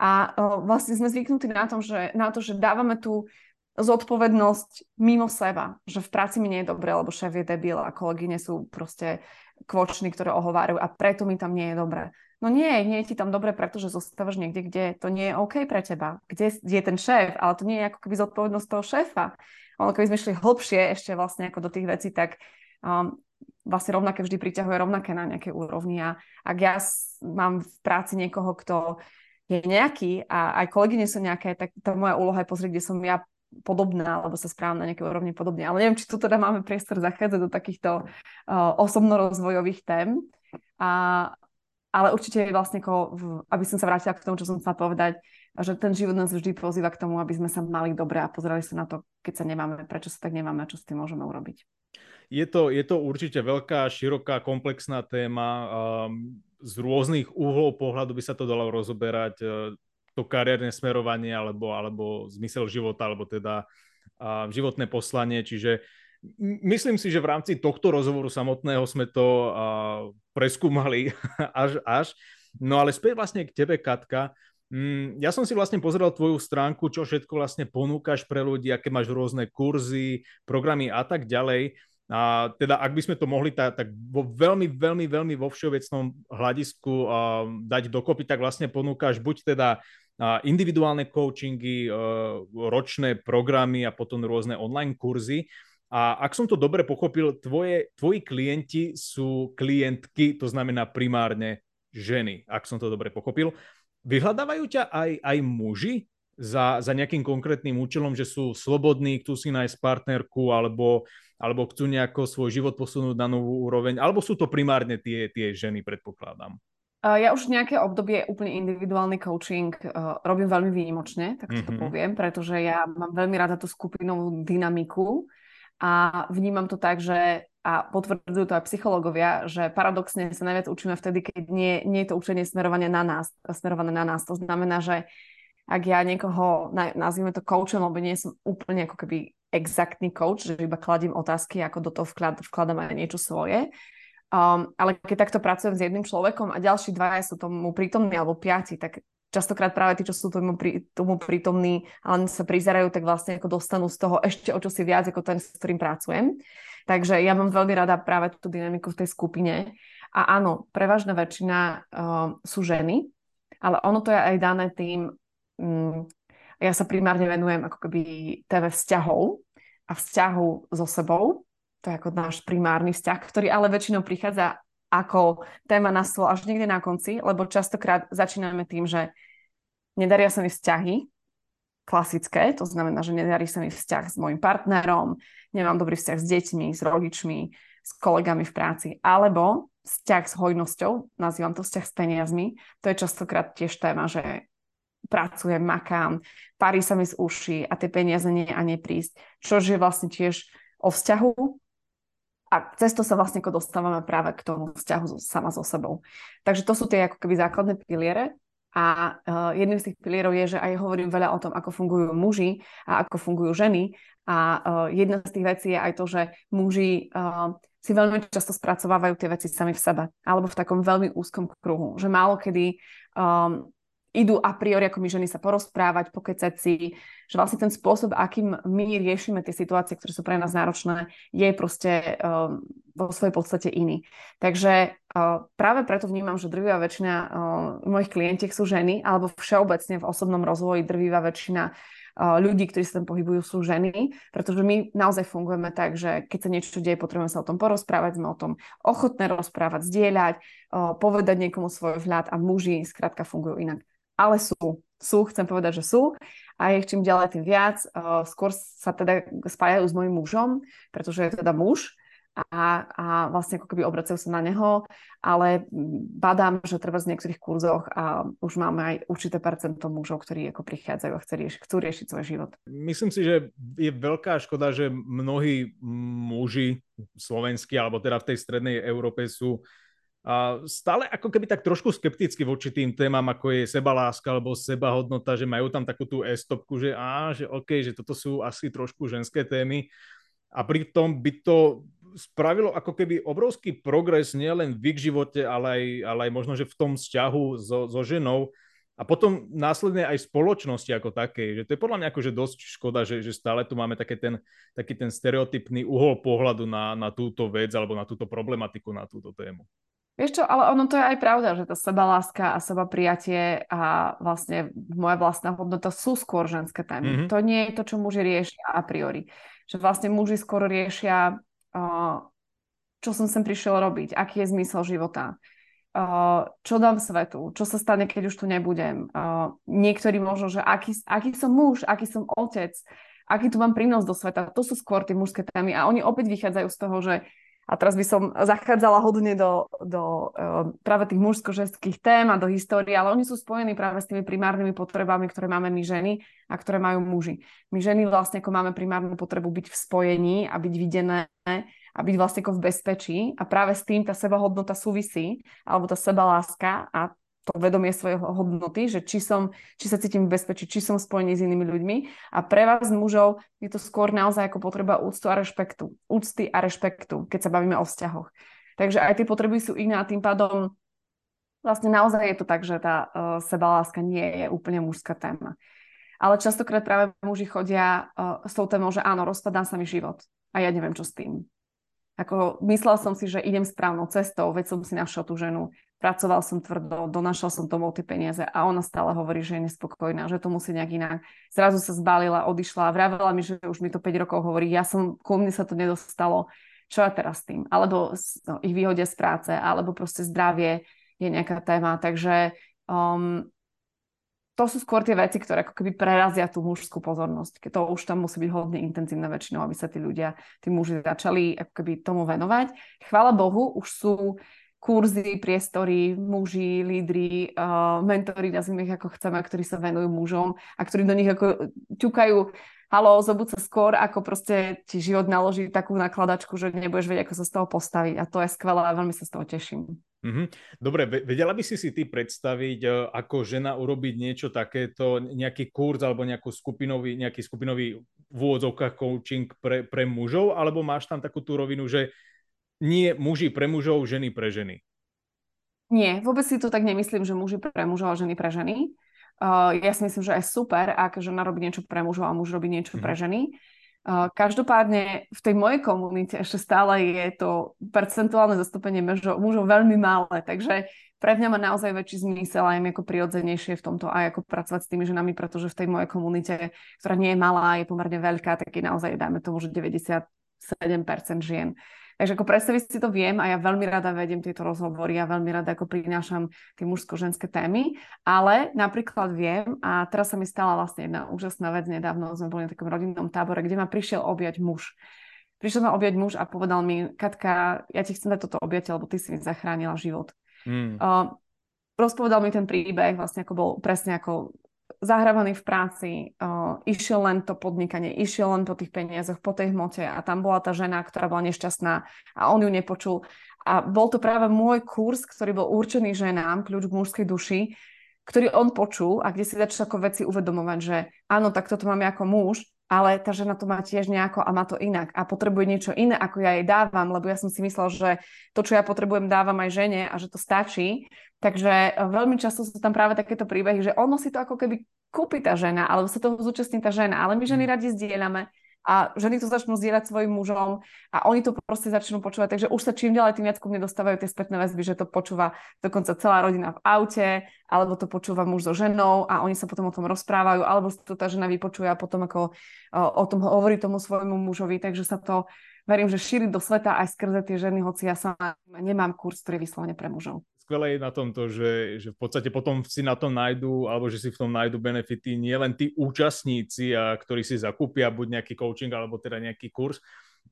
A o, vlastne sme zvyknutí na, tom, že, na to, že dávame tú zodpovednosť mimo seba, že v práci mi nie je dobre, lebo šéf je debil a kolegyne sú proste kvoční, ktoré ohovárajú a preto mi tam nie je dobre. No nie, nie je ti tam dobre, pretože zostávaš niekde, kde to nie je OK pre teba. Kde je ten šéf, ale to nie je ako keby zodpovednosť toho šéfa. Ono keby sme šli hlbšie ešte vlastne ako do tých vecí, tak um, vlastne rovnaké vždy priťahuje rovnaké na nejakej úrovni. A ak ja mám v práci niekoho, kto je nejaký a aj kolegyne sú nejaké, tak tá moja úloha je pozrieť, kde som ja podobná, alebo sa správam na nejakej úrovni podobne. Ale neviem, či tu teda máme priestor zachádzať do takýchto uh, osobnorozvojových tém. A, ale určite vlastne, ako, aby som sa vrátila k tomu, čo som chcela povedať, že ten život nás vždy pozýva k tomu, aby sme sa mali dobre a pozerali sa na to, keď sa nemáme, prečo sa tak nemáme a čo s tým môžeme urobiť. Je to, je to určite veľká, široká, komplexná téma. Um, z rôznych úhlov pohľadu by sa to dalo rozoberať to kariérne smerovanie alebo, alebo zmysel života, alebo teda a, životné poslanie. Čiže myslím si, že v rámci tohto rozhovoru samotného sme to a, preskúmali až až. No ale späť vlastne k tebe, Katka. Mm, ja som si vlastne pozrel tvoju stránku, čo všetko vlastne ponúkaš pre ľudí, aké máš rôzne kurzy, programy a tak ďalej. A teda ak by sme to mohli tak, tak vo veľmi, veľmi, veľmi vo všeobecnom hľadisku uh, dať dokopy, tak vlastne ponúkaš buď teda individuálne coachingy, ročné programy a potom rôzne online kurzy. A ak som to dobre pochopil, tvoje, tvoji klienti sú klientky, to znamená primárne ženy, ak som to dobre pochopil. Vyhľadávajú ťa aj, aj muži za, za nejakým konkrétnym účelom, že sú slobodní, chcú si nájsť partnerku alebo, alebo chcú nejako svoj život posunúť na novú úroveň, alebo sú to primárne tie, tie ženy, predpokladám. Ja už nejaké obdobie úplne individuálny coaching uh, robím veľmi výnimočne, tak to mm-hmm. poviem, pretože ja mám veľmi rada tú skupinovú dynamiku a vnímam to tak, že a potvrdzujú to aj psychológovia, že paradoxne sa najviac učíme vtedy, keď nie, nie je to učenie smerované na nás, smerované na nás. To znamená, že ak ja niekoho, nazvime to coachom, lebo nie som úplne ako keby exaktný coach, že iba kladím otázky, ako do toho vklad, vkladám aj niečo svoje, Um, ale keď takto pracujem s jedným človekom a ďalší dvaja sú tomu prítomní alebo piati, tak častokrát práve tí, čo sú tomu, prí, tomu prítomní a len sa prizerajú, tak vlastne ako dostanú z toho ešte o čosi viac ako ten, s ktorým pracujem. Takže ja mám veľmi rada práve tú dynamiku v tej skupine. A áno, prevažná väčšina uh, sú ženy, ale ono to je aj dané tým, um, ja sa primárne venujem ako keby TV vzťahov a vzťahu so sebou, to je ako náš primárny vzťah, ktorý ale väčšinou prichádza ako téma na stôl až niekde na konci, lebo častokrát začíname tým, že nedaria sa mi vzťahy, klasické, to znamená, že nedarí sa mi vzťah s môjim partnerom, nemám dobrý vzťah s deťmi, s rodičmi, s kolegami v práci, alebo vzťah s hojnosťou, nazývam to vzťah s peniazmi, to je častokrát tiež téma, že pracujem, makám, parí sa mi z uši a tie peniaze nie a neprísť, čo je vlastne tiež o vzťahu, a cez to sa vlastne ako dostávame práve k tomu vzťahu sama so sebou. Takže to sú tie ako keby základné piliere. A uh, jedným z tých pilierov je, že aj hovorím veľa o tom, ako fungujú muži a ako fungujú ženy. A uh, jedna z tých vecí je aj to, že muži uh, si veľmi často spracovávajú tie veci sami v sebe. Alebo v takom veľmi úzkom kruhu. Že málo kedy um, idú a priori ako my ženy sa porozprávať, pokecať si, že vlastne ten spôsob, akým my riešime tie situácie, ktoré sú pre nás náročné, je proste uh, vo svojej podstate iný. Takže uh, práve preto vnímam, že drvivá väčšina uh, mojich klientiek sú ženy, alebo všeobecne v osobnom rozvoji drvivá väčšina uh, ľudí, ktorí sa tam pohybujú, sú ženy, pretože my naozaj fungujeme tak, že keď sa niečo deje, potrebujeme sa o tom porozprávať, sme o tom ochotné rozprávať, zdieľať, povedať niekomu svoj vhľad a muži skrátka fungujú inak ale sú. Sú, chcem povedať, že sú a ich čím ďalej tým viac. Skôr sa teda spájajú s mojim mužom, pretože je teda muž a, a vlastne ako keby obracajú sa na neho, ale badám, že treba z niektorých kurzoch a už máme aj určité percento mužov, ktorí ako prichádzajú a chcú riešiť, chcú riešiť svoj život. Myslím si, že je veľká škoda, že mnohí muži slovenskí, alebo teda v tej strednej Európe sú stále ako keby tak trošku skepticky voči tým témam, ako je sebaláska alebo sebahodnota, že majú tam takú tú estopku, že á, že OK, že toto sú asi trošku ženské témy a pritom by to spravilo ako keby obrovský progres nielen v ich živote, ale aj, ale aj možno, že v tom vzťahu so, so ženou a potom následne aj spoločnosti ako takej. Že to je podľa mňa akože dosť škoda, že, že stále tu máme také ten, taký ten stereotypný uhol pohľadu na, na túto vec alebo na túto problematiku, na túto tému. Vieš čo, ale ono to je aj pravda, že tá sebaláska a seba prijatie a vlastne moja vlastná hodnota sú skôr ženské témy. Mm-hmm. To nie je to, čo muži riešia a priori. Že vlastne muži skôr riešia, uh, čo som sem prišiel robiť, aký je zmysel života, uh, čo dám svetu, čo sa stane, keď už tu nebudem. Uh, niektorí možno, že aký, aký som muž, aký som otec, aký tu mám prínos do sveta. To sú skôr tie mužské témy a oni opäť vychádzajú z toho, že a teraz by som zachádzala hodne do, do uh, práve tých mužsko-ženských tém a do histórie, ale oni sú spojení práve s tými primárnymi potrebami, ktoré máme my ženy a ktoré majú muži. My ženy vlastne ako máme primárnu potrebu byť v spojení a byť videné a byť vlastne ako v bezpečí a práve s tým tá sebahodnota súvisí, alebo tá sebaláska a to vedomie svojej hodnoty, že či, som, či sa cítim v bezpečí, či som spojený s inými ľuďmi. A pre vás mužov je to skôr naozaj ako potreba úctu a rešpektu. Úcty a rešpektu, keď sa bavíme o vzťahoch. Takže aj tie potreby sú iné a tým pádom vlastne naozaj je to tak, že tá uh, sebaláska nie je úplne mužská téma. Ale častokrát práve muži chodia uh, s tou témou, že áno, rozpadá sa mi život a ja neviem, čo s tým. Ako myslela som si, že idem správnou cestou, veď som si našiel tú ženu, pracoval som tvrdo, donašal som tomu tie peniaze a ona stále hovorí, že je nespokojná, že to musí nejak inak. Zrazu sa zbalila, odišla vravela mi, že už mi to 5 rokov hovorí, ja som, ku mne sa to nedostalo, čo ja teraz s tým? Alebo no, ich vyhodia z práce, alebo proste zdravie je nejaká téma, takže um, to sú skôr tie veci, ktoré ako keby prerazia tú mužskú pozornosť. To už tam musí byť hodne intenzívne väčšinou, aby sa tí ľudia, tí muži začali ako keby tomu venovať. Chvála Bohu, už sú kurzy, priestory, muži, lídry, uh, mentori, nazvime ich ako chceme, ktorí sa venujú mužom a ktorí do nich ako ťukajú halo, zobud sa skôr, ako proste ti život naloží takú nakladačku, že nebudeš vedieť, ako sa z toho postaviť. A to je skvelé a veľmi sa z toho teším. Mm-hmm. Dobre, vedela by si si ty predstaviť, e, ako žena urobiť niečo takéto, nejaký kurz alebo nejakú skupinový, nejaký skupinový v úvodzovkách coaching pre, pre mužov, alebo máš tam takú tú rovinu, že nie muži pre mužov, ženy pre ženy? Nie, vôbec si to tak nemyslím, že muži pre mužov a ženy pre ženy. Uh, ja si myslím, že je super, ak žena robí niečo pre mužov a muž robí niečo pre ženy. Každopádne v tej mojej komunite ešte stále je to percentuálne zastúpenie mužov, mužov veľmi malé, takže pre mňa má naozaj väčší zmysel aj ako prirodzenejšie v tomto aj ako pracovať s tými ženami, pretože v tej mojej komunite, ktorá nie je malá, je pomerne veľká, tak je naozaj, dajme tomu, že 97% žien. Takže ako predstaviť si to viem a ja veľmi rada vediem tieto rozhovory a veľmi rada ako prinášam tie mužsko-ženské témy, ale napríklad viem a teraz sa mi stala vlastne jedna úžasná vec, nedávno sme boli na takom rodinnom tábore, kde ma prišiel objať muž. Prišiel ma objať muž a povedal mi, Katka, ja ti chcem dať toto objatie, lebo ty si mi zachránila život. Mm. Uh, rozpovedal mi ten príbeh, vlastne ako bol presne ako zahrávaný v práci, uh, išiel len to podnikanie, išiel len po tých peniazoch, po tej hmote a tam bola tá žena, ktorá bola nešťastná a on ju nepočul. A bol to práve môj kurz, ktorý bol určený ženám, kľúč k mužskej duši, ktorý on počul a kde si začal ako veci uvedomovať, že áno, tak toto mám ako muž, ale tá žena to má tiež nejako a má to inak a potrebuje niečo iné, ako ja jej dávam, lebo ja som si myslel, že to, čo ja potrebujem, dávam aj žene a že to stačí. Takže e, veľmi často sú tam práve takéto príbehy, že ono si to ako keby kúpi tá žena, alebo sa toho zúčastní tá žena, ale my ženy mm. radi zdieľame a ženy to začnú zdieľať svojim mužom a oni to proste začnú počúvať. Takže už sa čím ďalej tým viac ku mne dostávajú tie spätné väzby, že to počúva dokonca celá rodina v aute, alebo to počúva muž so ženou a oni sa potom o tom rozprávajú, alebo to tá žena vypočuje a potom ako o tom hovorí tomu svojmu mužovi. Takže sa to verím, že šíri do sveta aj skrze tie ženy, hoci ja sa nemám kurz, ktorý je vyslovene pre mužov skvelé je na tomto, že, že v podstate potom si na tom nájdu, alebo že si v tom nájdu benefity nie len tí účastníci, a, ktorí si zakúpia buď nejaký coaching, alebo teda nejaký kurz,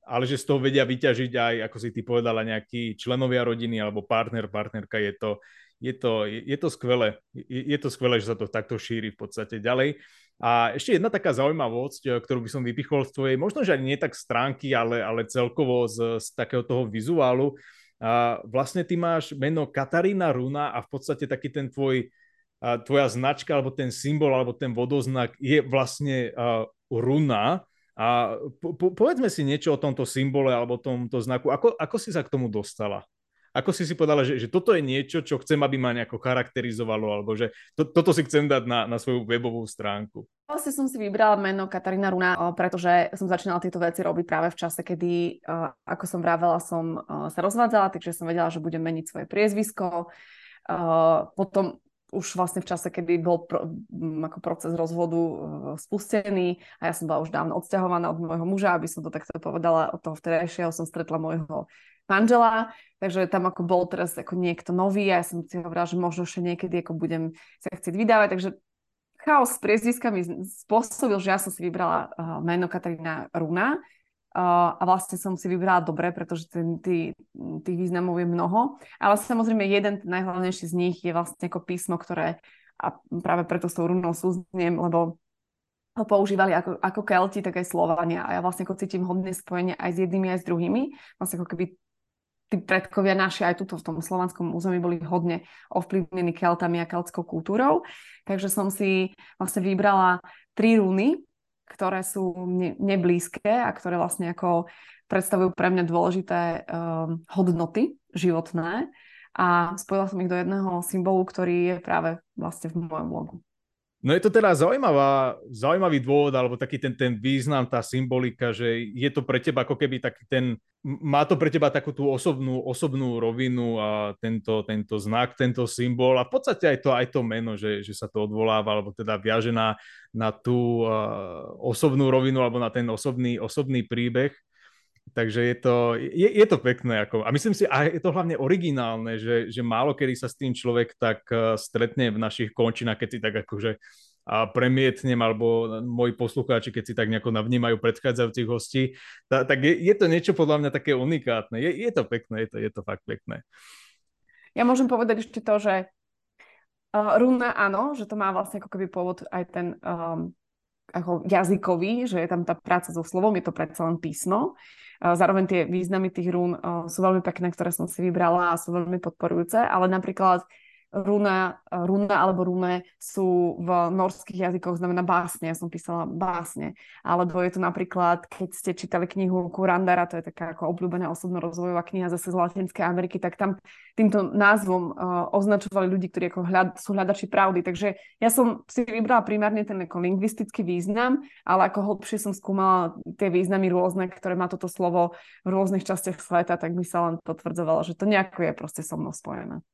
ale že z toho vedia vyťažiť aj, ako si ty povedala, nejakí členovia rodiny alebo partner, partnerka. Je to, je to, je to skvelé. Je, je to skvelé, že sa to takto šíri v podstate ďalej. A ešte jedna taká zaujímavosť, ktorú by som vypichol z tvojej, možno, že ani nie tak stránky, ale, ale celkovo z, z takého toho vizuálu, a vlastne ty máš meno Katarína Runa a v podstate taký ten tvoj, tvoja značka alebo ten symbol alebo ten vodoznak je vlastne runa. A po, po, povedzme si niečo o tomto symbole alebo tomto znaku. Ako, ako si sa k tomu dostala? Ako si si povedala, že, že toto je niečo, čo chcem, aby ma nejako charakterizovalo, alebo že to, toto si chcem dať na, na svoju webovú stránku? Vlastne som si vybrala meno Katarína Runa, pretože som začínala tieto veci robiť práve v čase, kedy, ako som vravela, som sa rozvádzala, takže som vedela, že budem meniť svoje priezvisko. Potom už vlastne v čase, kedy bol pro, ako proces rozvodu spustený a ja som bola už dávno odsťahovaná od môjho muža, aby som to takto povedala, od toho vtedajšieho som stretla môjho manžela, takže tam ako bol teraz ako niekto nový a ja som si hovorila, že možno ešte niekedy ako budem sa chcieť vydávať, takže chaos s priezviskami spôsobil, že ja som si vybrala uh, meno Katarína Runa Uh, a vlastne som si vybrala dobre, pretože ten, tý, tých významov je mnoho. Ale samozrejme jeden najhlavnejší z nich je vlastne ako písmo, ktoré a práve preto s tou runou súzniem, lebo ho používali ako, ako Kelti, tak aj Slovania. A ja vlastne ako cítim hodne spojenie aj s jednými, aj s druhými. Vlastne ako keby tí predkovia naši aj tuto v tom slovanskom území boli hodne ovplyvnení Keltami a keltskou kultúrou. Takže som si vlastne vybrala tri runy, ktoré sú mne, mne blízke a ktoré vlastne ako predstavujú pre mňa dôležité um, hodnoty životné a spojila som ich do jedného symbolu, ktorý je práve vlastne v mojom logu. No je to teda zaujímavá, zaujímavý dôvod, alebo taký ten, ten význam, tá symbolika, že je to pre teba ako keby taký ten, má to pre teba takú tú osobnú, osobnú rovinu a tento, tento znak, tento symbol a v podstate aj to, aj to meno, že, že sa to odvoláva, alebo teda viaže na, na tú uh, osobnú rovinu alebo na ten osobný, osobný príbeh. Takže je to, je, je to pekné. Ako, a myslím si, a je to hlavne originálne, že, že málo kedy sa s tým človek tak uh, stretne v našich končinách, keď si tak akože a premietnem, alebo moji poslucháči, keď si tak nejako navnímajú predchádzajúcich hostí, tá, tak je, je to niečo podľa mňa také unikátne. Je, je to pekné, je to, je to fakt pekné. Ja môžem povedať ešte to, že uh, runa áno, že to má vlastne ako keby pôvod aj ten um, ako jazykový, že je tam tá práca so slovom, je to predsa len písmo. Zároveň tie významy tých rún sú veľmi pekné, ktoré som si vybrala a sú veľmi podporujúce, ale napríklad runa, runa alebo rune sú v norských jazykoch znamená básne. Ja som písala básne. Alebo je to napríklad, keď ste čítali knihu Kurandara, to je taká ako obľúbená osobno-rozvojová kniha zase z Latinskej Ameriky, tak tam týmto názvom uh, označovali ľudí, ktorí ako hľad, sú hľadači pravdy. Takže ja som si vybrala primárne ten ako lingvistický význam, ale ako hlbšie som skúmala tie významy rôzne, ktoré má toto slovo v rôznych častiach sveta, tak mi sa len potvrdzovalo, že to nejako je proste so mnou spojené.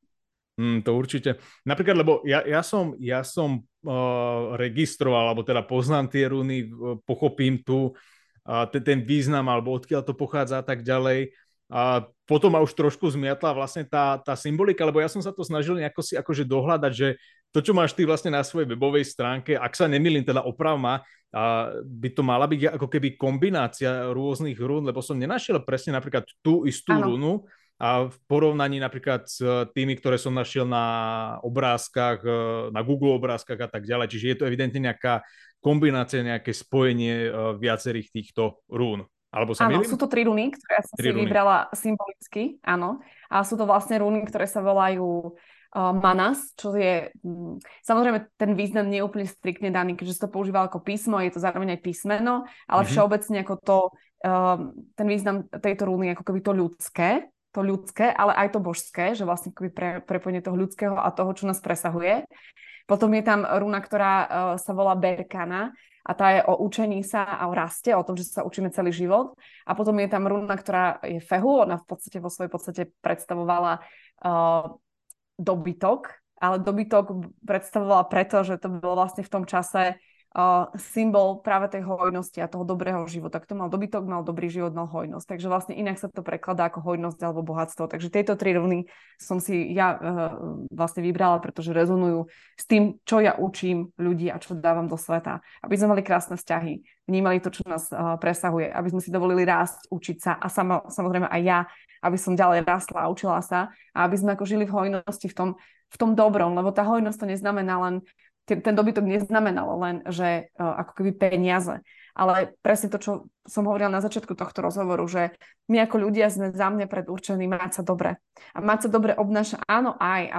Mm, to určite. Napríklad, lebo ja, ja som, ja som uh, registroval, alebo teda poznám tie runy, pochopím tu uh, ten, ten význam, alebo odkiaľ to pochádza a tak ďalej. A potom ma už trošku zmiatla vlastne tá, tá symbolika, lebo ja som sa to snažil nejako si akože dohľadať, že to, čo máš ty vlastne na svojej webovej stránke, ak sa nemýlim, teda oprav ma, a by to mala byť ako keby kombinácia rôznych rún, lebo som nenašiel presne napríklad tú istú ano. runu, a v porovnaní napríklad s tými, ktoré som našiel na obrázkach, e, na Google obrázkach a tak ďalej. Čiže je to evidentne nejaká kombinácia, nejaké spojenie e, viacerých týchto rún. Alebo sa áno, sú to tri runy, ktoré ja som tri si runy. vybrala symbolicky, áno. A sú to vlastne runy, ktoré sa volajú manas, čo je, um, samozrejme ten význam nie je úplne striktne daný, keďže sa to používa ako písmo, je to zároveň aj písmeno, ale mm-hmm. všeobecne ako to, um, ten význam tejto runy je ako keby to ľudské, to ľudské, ale aj to božské, že vlastne pre, prepojenie toho ľudského a toho, čo nás presahuje. Potom je tam runa, ktorá uh, sa volá Berkana a tá je o učení sa a o raste, o tom, že sa učíme celý život. A potom je tam runa, ktorá je Fehu, ona v podstate vo svojej podstate predstavovala uh, dobytok, ale dobytok predstavovala preto, že to bolo vlastne v tom čase symbol práve tej hojnosti a toho dobrého života. Kto mal dobytok, mal dobrý život, mal hojnosť. Takže vlastne inak sa to prekladá ako hojnosť alebo bohatstvo. Takže tieto tri rovny som si ja uh, vlastne vybrala, pretože rezonujú s tým, čo ja učím ľudí a čo dávam do sveta. Aby sme mali krásne vzťahy, vnímali to, čo nás uh, presahuje, aby sme si dovolili rásť, učiť sa a samo, samozrejme aj ja, aby som ďalej rastla a učila sa a aby sme ako žili v hojnosti, v tom, v tom dobrom, lebo tá hojnosť to neznamená len ten, ten dobytok neznamenalo len, že uh, ako keby peniaze, ale presne to, čo som hovorila na začiatku tohto rozhovoru, že my ako ľudia sme za mňa predurčení mať sa dobre. A mať sa dobre obnáša áno aj, a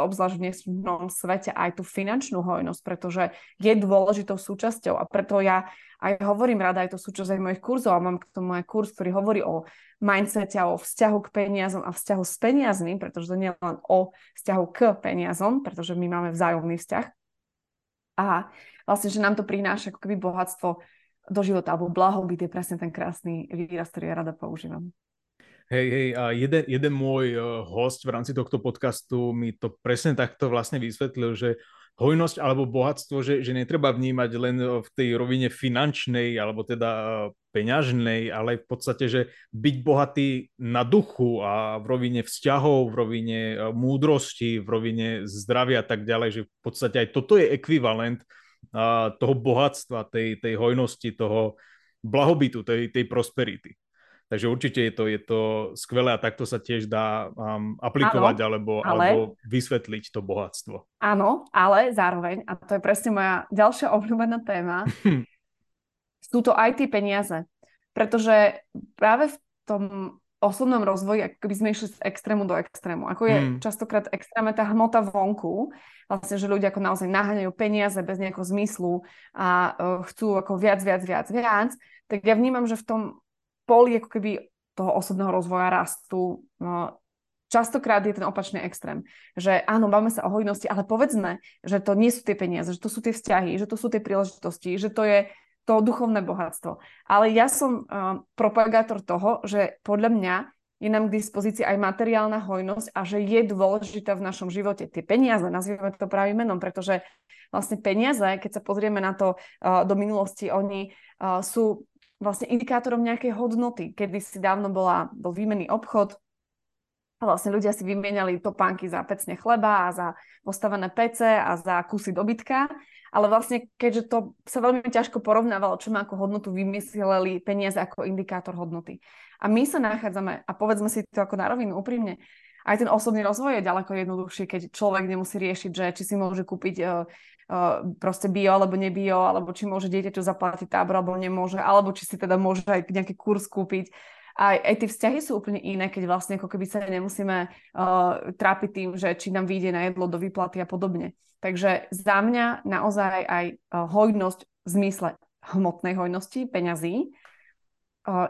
obzvlášť v dnešnom svete aj tú finančnú hojnosť, pretože je dôležitou súčasťou a preto ja aj hovorím rada, aj to súčasť aj mojich kurzov a mám k tomu aj kurz, ktorý hovorí o mindsete a o vzťahu k peniazom a vzťahu s peniazmi, pretože to nie je len o vzťahu k peniazom, pretože my máme vzájomný vzťah, a vlastne, že nám to prináša ako keby bohatstvo do života, alebo blahobyt je presne ten krásny výraz, ktorý ja rada používam. Hej, hej, a jeden, jeden môj uh, host v rámci tohto podcastu mi to presne takto vlastne vysvetlil, že hojnosť alebo bohatstvo, že, že netreba vnímať len v tej rovine finančnej alebo teda uh, peňažnej, ale v podstate, že byť bohatý na duchu a v rovine vzťahov, v rovine uh, múdrosti, v rovine zdravia a tak ďalej, že v podstate aj toto je ekvivalent toho bohatstva, tej, tej hojnosti, toho blahobytu, tej, tej prosperity. Takže určite je to, je to skvelé a takto sa tiež dá um, aplikovať áno, alebo, ale, alebo vysvetliť to bohatstvo. Áno, ale zároveň, a to je presne moja ďalšia obľúbená téma, sú to aj tie peniaze. Pretože práve v tom osobnom rozvoji, ako keby sme išli z extrému do extrému. Ako je hmm. častokrát extrémne tá hmota vonku, vlastne, že ľudia ako naozaj naháňajú peniaze bez nejakého zmyslu a uh, chcú ako viac, viac, viac, viac, tak ja vnímam, že v tom poli ako keby toho osobného rozvoja rastu no, častokrát je ten opačný extrém. Že áno, bavíme sa o hojnosti, ale povedzme, že to nie sú tie peniaze, že to sú tie vzťahy, že to sú tie príležitosti, že to je to duchovné bohatstvo. Ale ja som uh, propagátor toho, že podľa mňa je nám k dispozícii aj materiálna hojnosť a že je dôležitá v našom živote. Tie peniaze, nazývame to pravým menom, pretože vlastne peniaze, keď sa pozrieme na to uh, do minulosti, oni uh, sú vlastne indikátorom nejakej hodnoty. Kedy si dávno bola, bol výmenný obchod, a vlastne ľudia si vymieniali topánky za pecne chleba a za postavené pece a za kusy dobytka. Ale vlastne, keďže to sa veľmi ťažko porovnávalo, čo má ako hodnotu, vymysleli peniaze ako indikátor hodnoty. A my sa nachádzame, a povedzme si to ako na rovinu úprimne, aj ten osobný rozvoj je ďaleko jednoduchší, keď človek nemusí riešiť, že či si môže kúpiť uh, proste bio alebo nebio, alebo či môže dieťaťu zaplatiť tábor alebo nemôže, alebo či si teda môže aj nejaký kurz kúpiť aj, aj tie vzťahy sú úplne iné, keď vlastne ako keby sa nemusíme uh, trápiť tým, že či nám vyjde na jedlo do výplaty a podobne. Takže za mňa naozaj aj uh, hojnosť v zmysle hmotnej hojnosti, peňazí,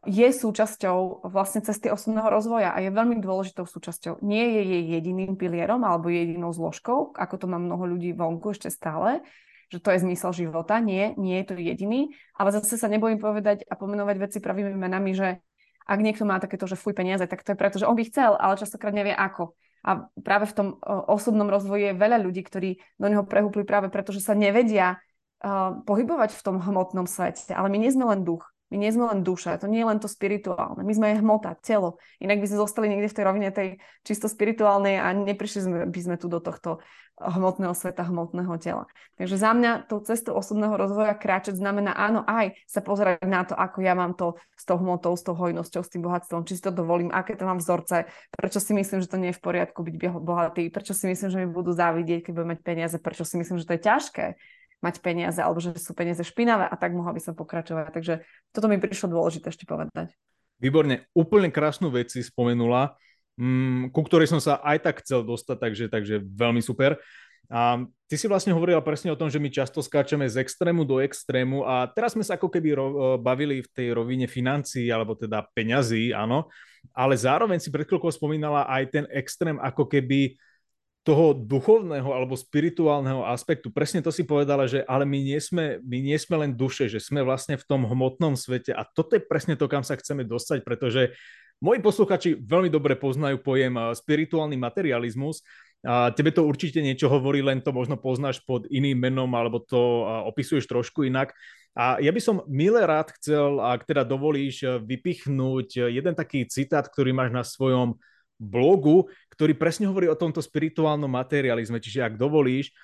je súčasťou vlastne cesty osobného rozvoja a je veľmi dôležitou súčasťou. Nie je jej jediným pilierom alebo jedinou zložkou, ako to má mnoho ľudí vonku ešte stále, že to je zmysel života. Nie, nie je to jediný, ale zase sa nebojím povedať a pomenovať veci pravými menami, že ak niekto má takéto, že fuj peniaze, tak to je preto, že on by chcel, ale častokrát nevie ako. A práve v tom osobnom rozvoji je veľa ľudí, ktorí do neho prehúpli práve preto, že sa nevedia pohybovať v tom hmotnom svete. Ale my nie sme len duch. My nie sme len duša, to nie je len to spirituálne. My sme aj hmota, telo. Inak by sme zostali niekde v tej rovine tej čisto spirituálnej a neprišli sme, by sme tu do tohto hmotného sveta, hmotného tela. Takže za mňa tou cestou osobného rozvoja kráčať znamená áno aj sa pozerať na to, ako ja mám to s tou hmotou, s tou hojnosťou, s tým bohatstvom, či si to dovolím, aké to mám vzorce, prečo si myslím, že to nie je v poriadku byť bohatý, prečo si myslím, že mi budú závidieť, keď budem mať peniaze, prečo si myslím, že to je ťažké mať peniaze alebo že sú peniaze špinavé a tak mohla by som pokračovať. Takže toto mi prišlo dôležité ešte povedať. Výborne, úplne krásnu vec si spomenula, mm, ku ktorej som sa aj tak chcel dostať, takže, takže veľmi super. A ty si vlastne hovorila presne o tom, že my často skáčeme z extrému do extrému a teraz sme sa ako keby ro- e, bavili v tej rovine financií alebo teda peňazí, áno, ale zároveň si pred chvíľkou spomínala aj ten extrém ako keby toho duchovného alebo spirituálneho aspektu. Presne to si povedala, že ale my nie, sme, my nie sme len duše, že sme vlastne v tom hmotnom svete a toto je presne to, kam sa chceme dostať, pretože moji posluchači veľmi dobre poznajú pojem spirituálny materializmus a tebe to určite niečo hovorí, len to možno poznáš pod iným menom alebo to opisuješ trošku inak. A ja by som milé rád chcel, ak teda dovolíš, vypichnúť jeden taký citát, ktorý máš na svojom blogu, ktorý presne hovorí o tomto spirituálnom materializme. Čiže ak dovolíš,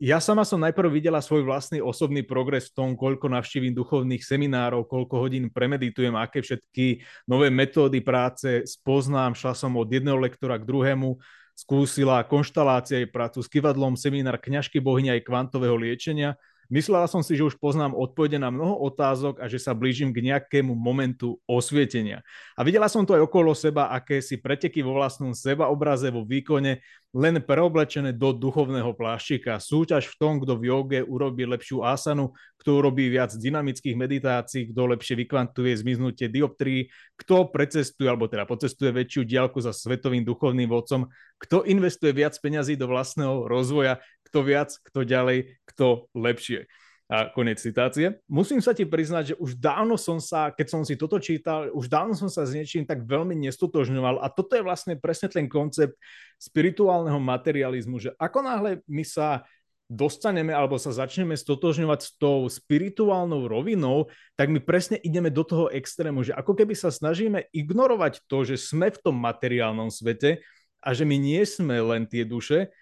ja sama som najprv videla svoj vlastný osobný progres v tom, koľko navštívim duchovných seminárov, koľko hodín premeditujem, aké všetky nové metódy práce spoznám. Šla som od jedného lektora k druhému, skúsila konštalácie, prácu s kivadlom, seminár kňažky bohyne aj kvantového liečenia Myslela som si, že už poznám odpovede na mnoho otázok a že sa blížim k nejakému momentu osvietenia. A videla som to aj okolo seba, aké si preteky vo vlastnom sebaobraze, vo výkone, len preoblečené do duchovného pláštika. Súťaž v tom, kto v joge urobí lepšiu asanu, kto urobí viac dynamických meditácií, kto lepšie vykvantuje zmiznutie dioptrií, kto precestuje alebo teda pocestuje väčšiu diálku za svetovým duchovným vodcom, kto investuje viac peňazí do vlastného rozvoja, kto viac, kto ďalej, kto lepšie. A konec citácie. Musím sa ti priznať, že už dávno som sa, keď som si toto čítal, už dávno som sa s niečím tak veľmi nestotožňoval a toto je vlastne presne ten koncept spirituálneho materializmu, že ako náhle my sa dostaneme alebo sa začneme stotožňovať s tou spirituálnou rovinou, tak my presne ideme do toho extrému, že ako keby sa snažíme ignorovať to, že sme v tom materiálnom svete a že my nie sme len tie duše,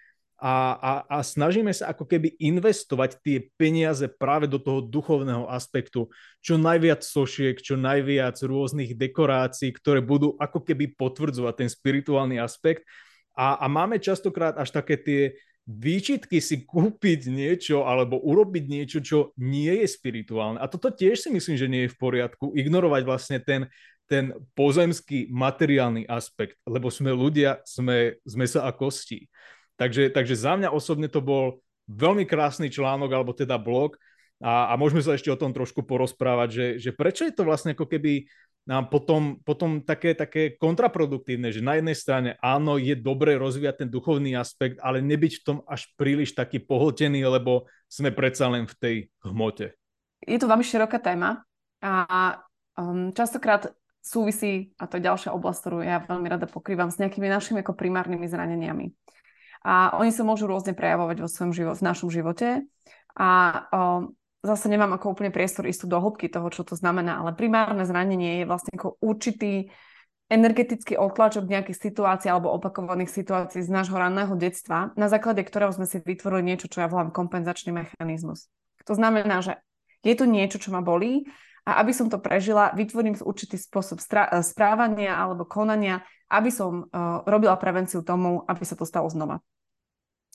a, a, a snažíme sa ako keby investovať tie peniaze práve do toho duchovného aspektu. Čo najviac sošiek, čo najviac rôznych dekorácií, ktoré budú ako keby potvrdzovať ten spirituálny aspekt. A, a máme častokrát až také tie výčitky si kúpiť niečo alebo urobiť niečo, čo nie je spirituálne. A toto tiež si myslím, že nie je v poriadku. Ignorovať vlastne ten, ten pozemský materiálny aspekt, lebo sme ľudia, sme, sme sa a kosti. Takže, takže za mňa osobne to bol veľmi krásny článok, alebo teda blog a, a môžeme sa ešte o tom trošku porozprávať, že, že prečo je to vlastne ako keby nám potom, potom také, také kontraproduktívne, že na jednej strane áno, je dobre rozvíjať ten duchovný aspekt, ale nebyť v tom až príliš taký pohltený, lebo sme predsa len v tej hmote. Je to veľmi široká téma a um, častokrát súvisí, a to je ďalšia oblasť, ktorú ja veľmi rada pokrývam, s nejakými našimi ako primárnymi zraneniami. A oni sa môžu rôzne prejavovať vo svojom živote, v našom živote. A o, zase nemám ako úplne priestor istú do hĺbky toho, čo to znamená, ale primárne zranenie je vlastne ako určitý energetický otlačok nejakých situácií alebo opakovaných situácií z nášho ranného detstva, na základe ktorého sme si vytvorili niečo, čo ja volám kompenzačný mechanizmus. To znamená, že je to niečo, čo ma bolí a aby som to prežila, vytvorím určitý spôsob e, správania alebo konania, aby som uh, robila prevenciu tomu, aby sa to stalo znova.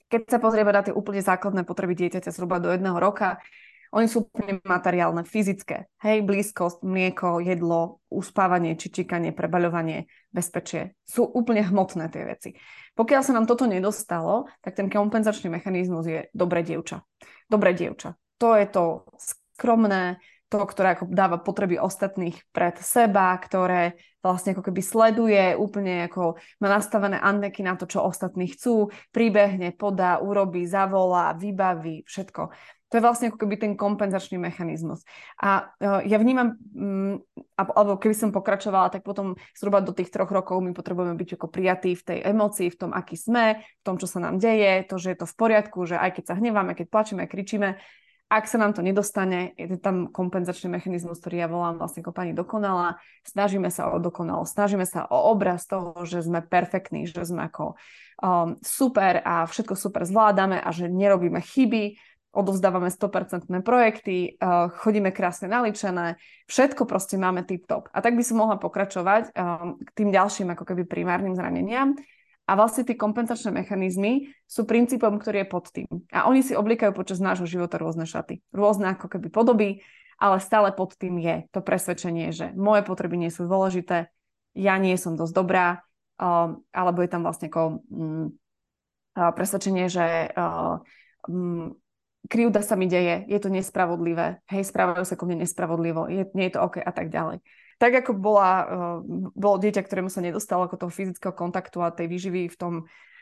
Keď sa pozrieme na tie úplne základné potreby dieťaťa zhruba do jedného roka, oni sú úplne materiálne, fyzické. Hej, blízkosť, mlieko, jedlo, uspávanie, čičíkanie, prebaľovanie, bezpečie. Sú úplne hmotné tie veci. Pokiaľ sa nám toto nedostalo, tak ten kompenzačný mechanizmus je dobré dievča. Dobré dievča. To je to skromné, to, ktoré ako dáva potreby ostatných pred seba, ktoré vlastne ako keby sleduje, úplne ako má nastavené andeky na to, čo ostatní chcú, príbehne, podá, urobí, zavolá, vybaví, všetko. To je vlastne ako keby ten kompenzačný mechanizmus. A uh, ja vnímam, um, alebo keby som pokračovala, tak potom zhruba do tých troch rokov my potrebujeme byť ako prijatí v tej emocii, v tom, aký sme, v tom, čo sa nám deje, to, že je to v poriadku, že aj keď sa hneváme, keď plačíme, kričíme, ak sa nám to nedostane, je tam kompenzačný mechanizmus, ktorý ja volám vlastne ako pani dokonala. Snažíme sa o dokonalosť, snažíme sa o obraz toho, že sme perfektní, že sme ako um, super a všetko super zvládame a že nerobíme chyby, odovzdávame 100% projekty, uh, chodíme krásne naličené, všetko proste máme tip-top. A tak by som mohla pokračovať um, k tým ďalším ako keby primárnym zraneniam. A vlastne tie kompenzačné mechanizmy sú princípom, ktorý je pod tým. A oni si oblikajú počas nášho života rôzne šaty. Rôzne ako keby podoby, ale stále pod tým je to presvedčenie, že moje potreby nie sú dôležité, ja nie som dosť dobrá, um, alebo je tam vlastne ako um, presvedčenie, že um, krivda sa mi deje, je to nespravodlivé, hej, správajú sa ku mne nespravodlivo, je, nie je to OK a tak ďalej tak ako bola, uh, bolo dieťa, ktorému sa nedostalo ako toho fyzického kontaktu a tej výživy v tom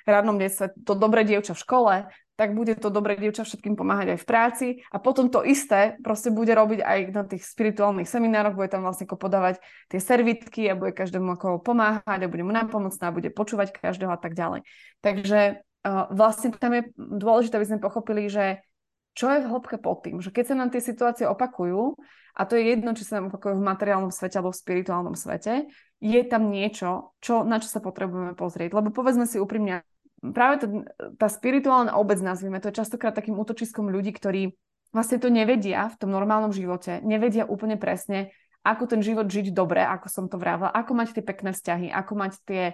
radnom detstve, to dobré dievča v škole, tak bude to dobré dievča všetkým pomáhať aj v práci a potom to isté proste bude robiť aj na tých spirituálnych seminároch, bude tam vlastne ako podávať tie servitky a bude každému ako pomáhať a bude mu napomocná, bude počúvať každého a tak ďalej. Takže uh, vlastne tam je dôležité, aby sme pochopili, že čo je v hĺbke pod tým, že keď sa nám tie situácie opakujú, a to je jedno, či sa nám opakuje v materiálnom svete alebo v spirituálnom svete, je tam niečo, čo, na čo sa potrebujeme pozrieť. Lebo povedzme si úprimne, práve to, tá spirituálna obec, nazvime, to je častokrát takým útočiskom ľudí, ktorí vlastne to nevedia v tom normálnom živote, nevedia úplne presne, ako ten život žiť dobre, ako som to vravila, ako mať tie pekné vzťahy, ako mať tie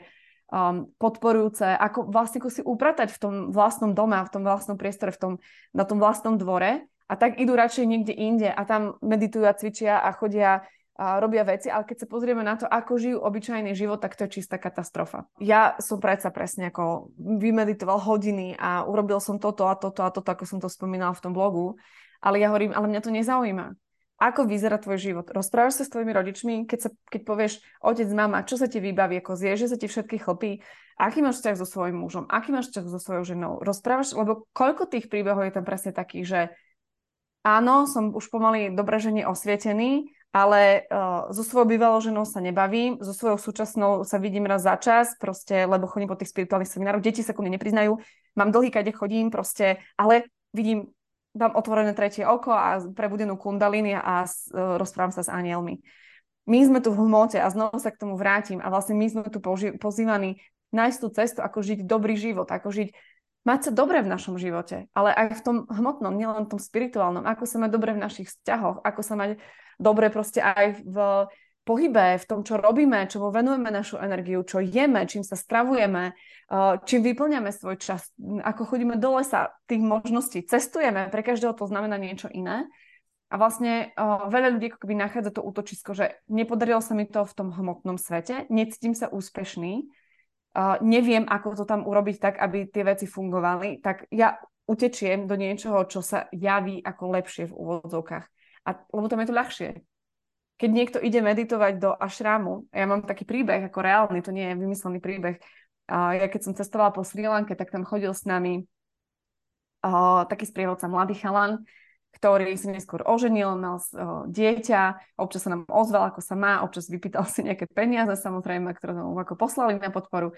um, podporujúce, ako vlastne si upratať v tom vlastnom dome a v tom vlastnom priestore, v tom, na tom vlastnom dvore a tak idú radšej niekde inde a tam meditujú a cvičia a chodia a robia veci, ale keď sa pozrieme na to, ako žijú obyčajný život, tak to je čistá katastrofa. Ja som predsa presne ako vymeditoval hodiny a urobil som toto a toto a toto, ako som to spomínala v tom blogu, ale ja hovorím, ale mňa to nezaujíma. Ako vyzerá tvoj život? Rozprávaš sa s tvojimi rodičmi, keď, sa, keď povieš otec, mama, čo sa ti vybaví, ako zje, že sa ti všetky chlpí, aký máš vzťah so svojím mužom, aký máš vzťah so svojou ženou, rozprávaš, lebo koľko tých príbehov je tam presne takých, že áno, som už pomaly dobre žene osvietený, ale uh, so svojou bývalou ženou sa nebavím, so svojou súčasnou sa vidím raz za čas, proste, lebo chodím po tých spirituálnych seminároch, deti sa ku mne nepriznajú, mám dlhý, kade chodím, proste, ale vidím, dám otvorené tretie oko a prebudenú kundalíny a uh, rozprávam sa s anielmi. My sme tu v hmote a znovu sa k tomu vrátim a vlastne my sme tu pozývaní nájsť tú cestu, ako žiť dobrý život, ako žiť mať sa dobre v našom živote, ale aj v tom hmotnom, nielen v tom spirituálnom, ako sa mať dobre v našich vzťahoch, ako sa mať dobre proste aj v pohybe, v tom, čo robíme, čomu venujeme našu energiu, čo jeme, čím sa stravujeme, čím vyplňame svoj čas, ako chodíme do lesa, tých možností, cestujeme, pre každého to znamená niečo iné. A vlastne uh, veľa ľudí ako keby nachádza to útočisko, že nepodarilo sa mi to v tom hmotnom svete, necítim sa úspešný, uh, neviem, ako to tam urobiť tak, aby tie veci fungovali, tak ja utečiem do niečoho, čo sa javí ako lepšie v úvodzovkách. A, lebo tam je to ľahšie. Keď niekto ide meditovať do ašrámu, ja mám taký príbeh, ako reálny, to nie je vymyslený príbeh, a ja keď som cestovala po Sri Lanke, tak tam chodil s nami uh, taký sprievodca, mladý chalan, ktorý si neskôr oženil, mal dieťa, občas sa nám ozval, ako sa má, občas vypýtal si nejaké peniaze, samozrejme, ktoré mu ako poslali na podporu.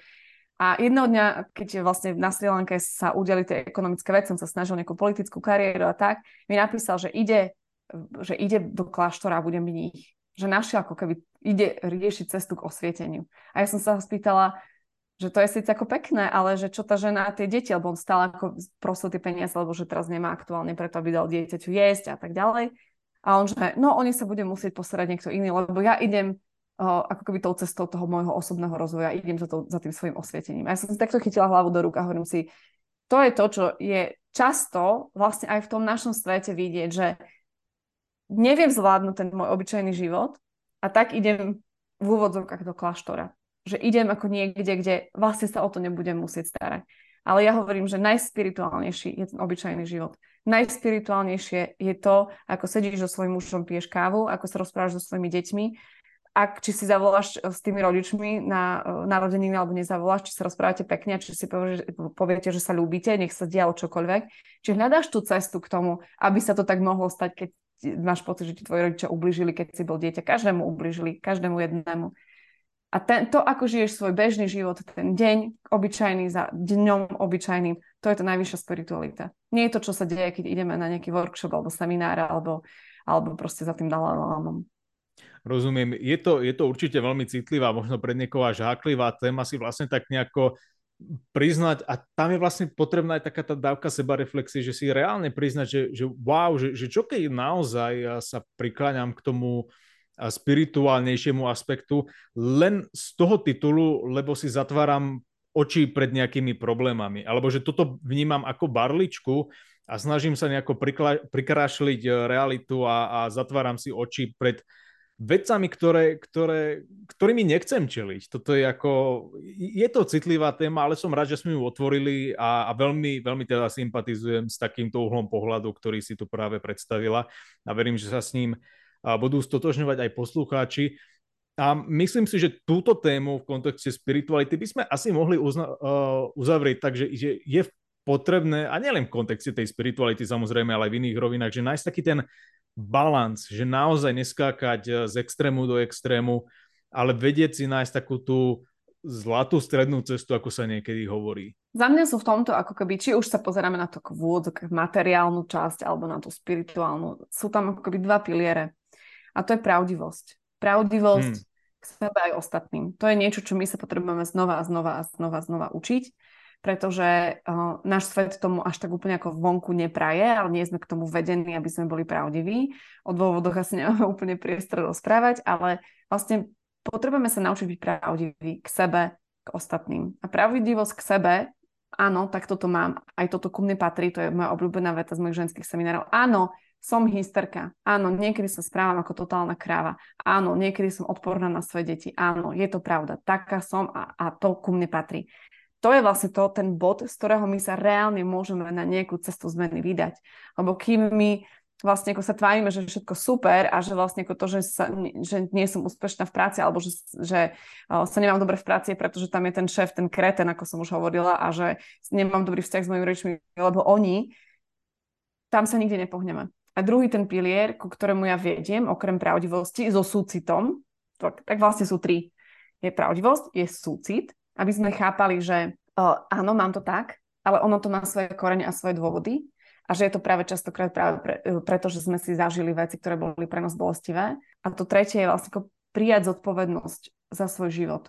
A jedného dňa, keď vlastne na Sri Lanke sa udeli tie ekonomické veci, som sa snažil nejakú politickú kariéru a tak, mi napísal, že ide, že ide do kláštora a bude mních. Že našiel ako keby ide riešiť cestu k osvieteniu. A ja som sa ho spýtala, že to je síce ako pekné, ale že čo tá žena a tie deti, lebo on stále ako prosil tie peniaze, lebo že teraz nemá aktuálne preto, aby dal dieťaťu jesť a tak ďalej. A on že, no oni sa bude musieť postarať niekto iný, lebo ja idem uh, ako keby tou cestou toho môjho osobného rozvoja, idem za, to, za tým svojim osvietením. A ja som si takto chytila hlavu do rúk a hovorím si, to je to, čo je často vlastne aj v tom našom svete vidieť, že neviem zvládnuť ten môj obyčajný život a tak idem v úvodzovkách do kláštora že idem ako niekde, kde vlastne sa o to nebudem musieť starať. Ale ja hovorím, že najspirituálnejší je ten obyčajný život. Najspirituálnejšie je to, ako sedíš so svojím mužom, piješ kávu, ako sa rozprávaš so svojimi deťmi, ak či si zavoláš s tými rodičmi na narodeniny alebo nezavoláš, či sa rozprávate pekne, či si poviete, že sa ľúbite, nech sa dialo čokoľvek. Či hľadáš tú cestu k tomu, aby sa to tak mohlo stať, keď máš pocit, že ti tvoji rodičia ubližili, keď si bol dieťa. Každému ubližili, každému jednému. A ten, to, ako žiješ svoj bežný život, ten deň obyčajný za dňom obyčajným, to je to najvyššia spiritualita. Nie je to, čo sa deje, keď ideme na nejaký workshop alebo seminár alebo, alebo proste za tým Dalajlámom. Rozumiem. Je to, je to určite veľmi citlivá, možno pre niekoho až háklivá téma si vlastne tak nejako priznať a tam je vlastne potrebná aj taká tá dávka sebareflexie, že si reálne priznať, že, že wow, že, že čo keď naozaj sa prikláňam k tomu spirituálnejšiemu aspektu len z toho titulu, lebo si zatváram oči pred nejakými problémami. Alebo že toto vnímam ako barličku a snažím sa nejako prikrášliť e, realitu a, a zatváram si oči pred vecami, ktoré, ktoré, ktorými nechcem čeliť. Toto je ako, je to citlivá téma, ale som rád, že sme ju otvorili a, a veľmi, veľmi teda sympatizujem s takýmto uhlom pohľadu, ktorý si tu práve predstavila a verím, že sa s ním budú stotožňovať aj poslucháči. A myslím si, že túto tému v kontexte spirituality by sme asi mohli uzna- uzavrieť tak, že je potrebné, a nielen v kontexte tej spirituality samozrejme, ale aj v iných rovinách, že nájsť taký ten balans, že naozaj neskákať uh, z extrému do extrému, ale vedieť si nájsť takú tú zlatú strednú cestu, ako sa niekedy hovorí. Za mňa sú v tomto ako keby, či už sa pozeráme na to materiálnu časť alebo na tú spirituálnu, sú tam ako keby dva piliere. A to je pravdivosť. Pravdivosť hmm. k sebe aj ostatným. To je niečo, čo my sa potrebujeme znova a znova a znova a znova učiť, pretože uh, náš svet tomu až tak úplne ako vonku nepraje, ale nie sme k tomu vedení, aby sme boli pravdiví. O dôvodoch asi nemáme úplne priestor rozprávať, ale vlastne potrebujeme sa naučiť byť pravdiví k sebe, k ostatným. A pravdivosť k sebe, áno, tak toto mám, aj toto ku mne patrí, to je moja obľúbená veta z mojich ženských seminárov. Áno, som hysterka. Áno, niekedy sa správam ako totálna kráva. Áno, niekedy som odporná na svoje deti. Áno, je to pravda. Taká som a, a to ku mne patrí. To je vlastne to, ten bod, z ktorého my sa reálne môžeme na nejakú cestu zmeny vydať. Lebo kým my vlastne ako sa tvárime, že všetko super a že vlastne ako to, že, sa, že nie som úspešná v práci alebo že, že sa nemám dobre v práci, pretože tam je ten šéf, ten kreten, ako som už hovorila a že nemám dobrý vzťah s mojimi rodičmi, lebo oni, tam sa nikde nepohneme. A druhý ten pilier, ku ktorému ja vediem, okrem pravdivosti, so súcitom, tak, tak vlastne sú tri. Je pravdivosť, je súcit, aby sme chápali, že uh, áno, mám to tak, ale ono to má svoje korene a svoje dôvody a že je to práve častokrát práve pre, e, preto, že sme si zažili veci, ktoré boli pre nás bolestivé. A to tretie je vlastne ako prijať zodpovednosť za svoj život.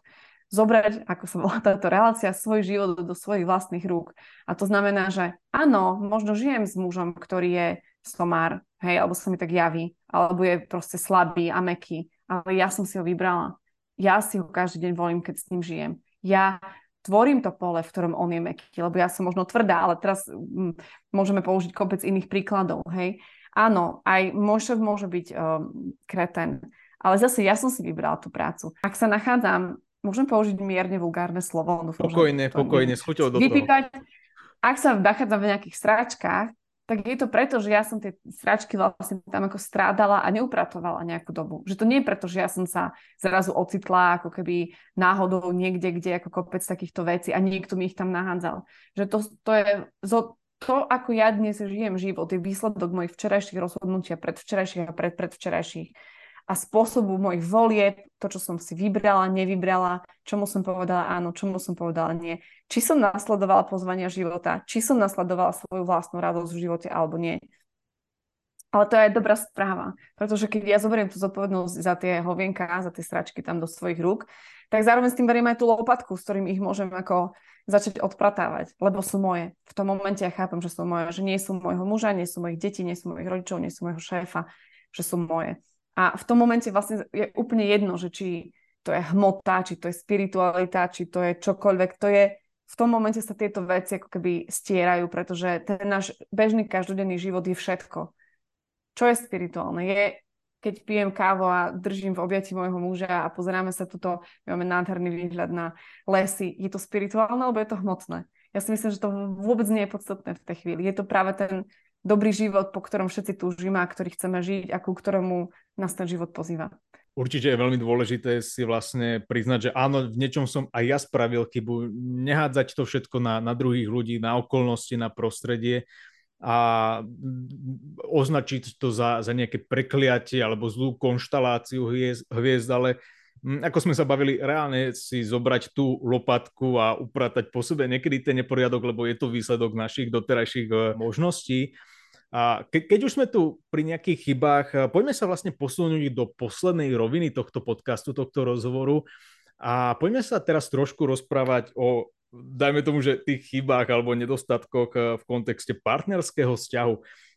Zobrať, ako sa volá táto relácia, svoj život do svojich vlastných rúk. A to znamená, že áno, možno žijem s mužom, ktorý je somár, hej, alebo sa mi tak javí, alebo je proste slabý a meký, ale ja som si ho vybrala. Ja si ho každý deň volím, keď s ním žijem. Ja tvorím to pole, v ktorom on je meký, lebo ja som možno tvrdá, ale teraz m, môžeme použiť kopec iných príkladov, hej. Áno, aj môj šéf môže byť um, kreten, ale zase ja som si vybrala tú prácu. Ak sa nachádzam, môžem použiť mierne vulgárne slovo. Dúfam, pokojne, pokojne, s chuťou do toho. Ak sa nachádzam v nejakých stráčkach, tak je to preto, že ja som tie sračky vlastne tam ako strádala a neupratovala nejakú dobu. Že to nie je preto, že ja som sa zrazu ocitla ako keby náhodou niekde, kde ako kopec takýchto vecí a niekto mi ich tam nahádzal. Že to, to je zo, to, ako ja dnes žijem život, je výsledok mojich včerajších rozhodnutia, predvčerajších a pred, predvčerajších a spôsobu mojich volieb, to, čo som si vybrala, nevybrala, čomu som povedala áno, čomu som povedala nie. Či som nasledovala pozvania života, či som nasledovala svoju vlastnú radosť v živote alebo nie. Ale to je dobrá správa, pretože keď ja zoberiem tú zodpovednosť za tie hovienka, za tie stračky tam do svojich rúk, tak zároveň s tým beriem aj tú lopatku, s ktorým ich môžem ako začať odpratávať, lebo sú moje. V tom momente ja chápem, že sú moje, že nie sú môjho muža, nie sú mojich detí, nie sú mojich rodičov, nie sú môjho šéfa, že sú moje. A v tom momente vlastne je úplne jedno, že či to je hmota, či to je spiritualita, či to je čokoľvek, to je v tom momente sa tieto veci ako keby stierajú, pretože ten náš bežný každodenný život je všetko. Čo je spirituálne? Je, keď pijem kávu a držím v objati môjho muža a pozeráme sa tuto, máme nádherný výhľad na lesy. Je to spirituálne, alebo je to hmotné? Ja si myslím, že to vôbec nie je podstatné v tej chvíli. Je to práve ten dobrý život, po ktorom všetci túžime a ktorý chceme žiť a ku ktorému nás ten život pozýva. Určite je veľmi dôležité si vlastne priznať, že áno, v niečom som aj ja spravil chybu, nehádzať to všetko na, na druhých ľudí, na okolnosti, na prostredie a označiť to za, za nejaké prekliatie alebo zlú konštaláciu hviezd, hviezd, ale mm, ako sme sa bavili, reálne si zobrať tú lopatku a upratať po sebe niekedy ten neporiadok, lebo je to výsledok našich doterajších eh, možností a ke, keď už sme tu pri nejakých chybách, eh, poďme sa vlastne posunúť do poslednej roviny tohto podcastu, tohto rozhovoru a poďme sa teraz trošku rozprávať o, dajme tomu, že tých chybách alebo nedostatkoch eh, v kontexte partnerského vzťahu.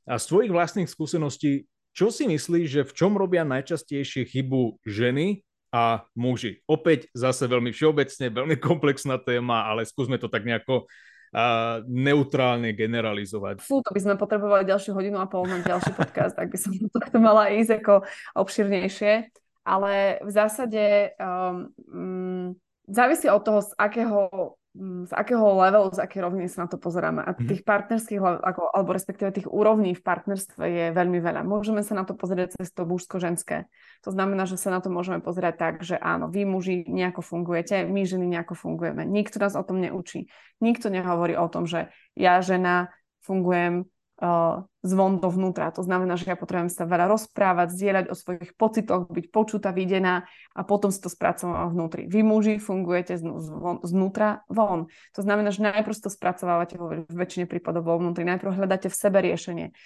A z tvojich vlastných skúseností, čo si myslíš, že v čom robia najčastejšie chybu ženy a muži? Opäť zase veľmi všeobecne, veľmi komplexná téma, ale skúsme to tak nejako a neutrálne generalizovať. Fú, to by sme potrebovali ďalšiu hodinu a pol na ďalší podcast, tak by som to mala ísť ako obširnejšie. Ale v zásade um, um, závisí od toho, z akého z akého levelu, z akej roviny sa na to pozeráme. A mhm. tých partnerských, ako, alebo respektíve tých úrovní v partnerstve je veľmi veľa. Môžeme sa na to pozrieť cez to mužsko-ženské. To znamená, že sa na to môžeme pozerať tak, že áno, vy muži nejako fungujete, my ženy nejako fungujeme. Nikto nás o tom neučí. Nikto nehovorí o tom, že ja žena fungujem uh, zvon dovnútra. To znamená, že ja potrebujem sa veľa rozprávať, zdieľať o svojich pocitoch, byť počutá, videná a potom si to spracovať vnútri. Vy muži fungujete znútra von. To znamená, že najprv to spracovávate vo väčšine prípadov vo vnútri. Najprv hľadáte v sebe riešenie.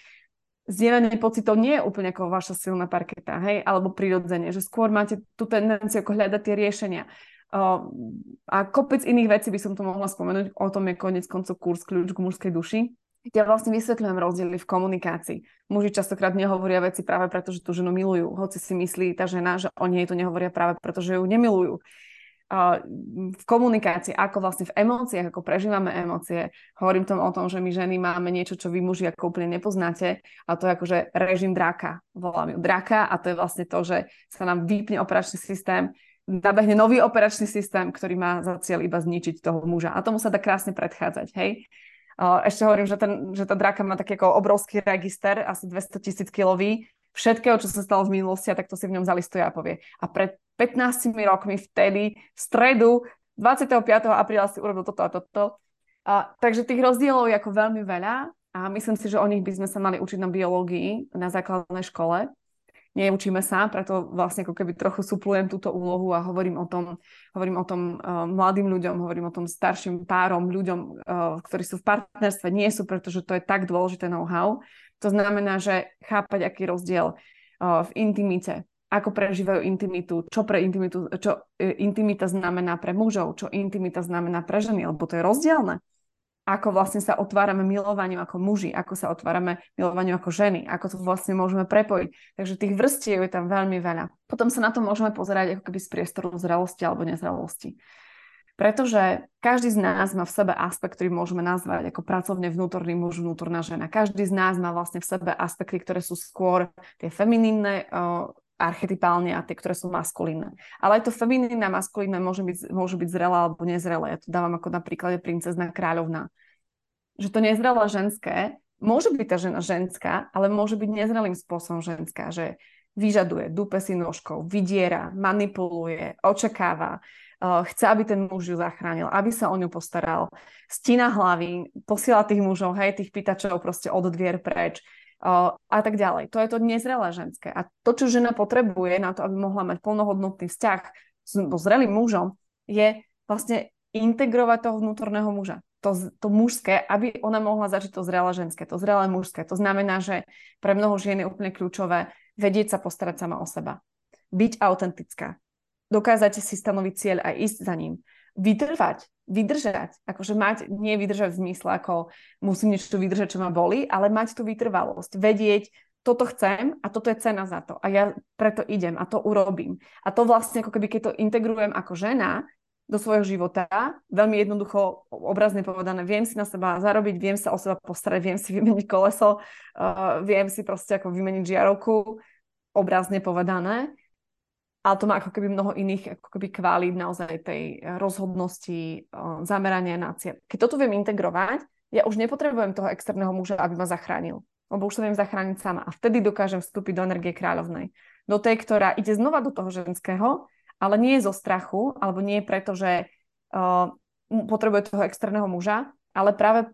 Zdieľanie pocitov nie je úplne ako vaša silná parketa, hej, alebo prirodzenie, že skôr máte tú tendenciu ako hľadať tie riešenia. A kopec iných vecí by som to mohla spomenúť, o tom je konec koncov kurz Kľúč k mužskej duši, ja vlastne vysvetľujem rozdiely v komunikácii. Muži častokrát nehovoria veci práve preto, že tú ženu milujú, hoci si myslí tá žena, že oni jej to nehovoria práve preto, že ju nemilujú. v komunikácii, ako vlastne v emóciách, ako prežívame emócie. Hovorím tom o tom, že my ženy máme niečo, čo vy muži ako úplne nepoznáte a to je akože režim draka. Volám ju draka a to je vlastne to, že sa nám vypne operačný systém, nabehne nový operačný systém, ktorý má za cieľ iba zničiť toho muža. A tomu sa dá krásne predchádzať, hej? Ešte hovorím, že, ten, že tá draka má taký ako obrovský register, asi 200 tisíc kilový, všetkého, čo sa stalo v minulosti a tak to si v ňom zalistuje a povie. A pred 15 rokmi vtedy, v stredu, 25. apríla si urobil toto a toto. A, takže tých rozdielov je ako veľmi veľa a myslím si, že o nich by sme sa mali učiť na biológii na základnej škole neučíme sa, preto vlastne ako keby trochu suplujem túto úlohu a hovorím o tom, hovorím o tom uh, mladým ľuďom, hovorím o tom starším párom, ľuďom, uh, ktorí sú v partnerstve, nie sú, pretože to je tak dôležité know-how. To znamená, že chápať, aký rozdiel uh, v intimite, ako prežívajú intimitu, čo pre intimitu, čo intimita znamená pre mužov, čo intimita znamená pre ženy, lebo to je rozdielne ako vlastne sa otvárame milovaniu ako muži, ako sa otvárame milovaniu ako ženy, ako to vlastne môžeme prepojiť. Takže tých vrstiev je tam veľmi veľa. Potom sa na to môžeme pozerať ako keby z priestoru zrelosti alebo nezrelosti. Pretože každý z nás má v sebe aspekt, ktorý môžeme nazvať ako pracovne vnútorný muž, vnútorná žena. Každý z nás má vlastne v sebe aspekty, ktoré sú skôr tie feminínne, archetypálne a tie, ktoré sú maskulínne. Ale aj to feminínne a maskulínne môže byť, môže byť zrelé alebo nezrelé. Ja to dávam ako na príklade princezna kráľovna. Že to nezrelé ženské môže byť tá žena ženská, ale môže byť nezrelým spôsobom ženská, že vyžaduje, dupe si nožkou, vydiera, manipuluje, očakáva, uh, chce, aby ten muž ju zachránil, aby sa o ňu postaral, stína hlavy, posiela tých mužov, hej, tých pýtačov proste od dvier preč a tak ďalej. To je to nezrelé ženské. A to, čo žena potrebuje na to, aby mohla mať plnohodnotný vzťah s zrelým mužom, je vlastne integrovať toho vnútorného muža. To, to mužské, aby ona mohla zažiť to zrelé ženské, to zrelé mužské. To znamená, že pre mnoho žien je úplne kľúčové vedieť sa postarať sama o seba. Byť autentická. Dokázať si stanoviť cieľ a ísť za ním. Vytrvať, vydržať. Akože mať, nie vydržať v zmysle, ako musím niečo vydržať, čo ma boli, ale mať tú vytrvalosť. Vedieť, toto chcem a toto je cena za to. A ja preto idem a to urobím. A to vlastne, ako keby keď to integrujem ako žena, do svojho života. Veľmi jednoducho, obrazne povedané, viem si na seba zarobiť, viem sa o seba postarať, viem si vymeniť koleso, uh, viem si proste ako vymeniť žiarovku, obrazne povedané. Ale to má ako keby mnoho iných ako keby kvalít naozaj tej rozhodnosti, uh, zamerania na cieľ. Keď toto viem integrovať, ja už nepotrebujem toho externého muža, aby ma zachránil. Lebo už sa viem zachrániť sama. A vtedy dokážem vstúpiť do energie kráľovnej. Do tej, ktorá ide znova do toho ženského, ale nie zo strachu, alebo nie preto, že uh, potrebuje toho externého muža, ale práve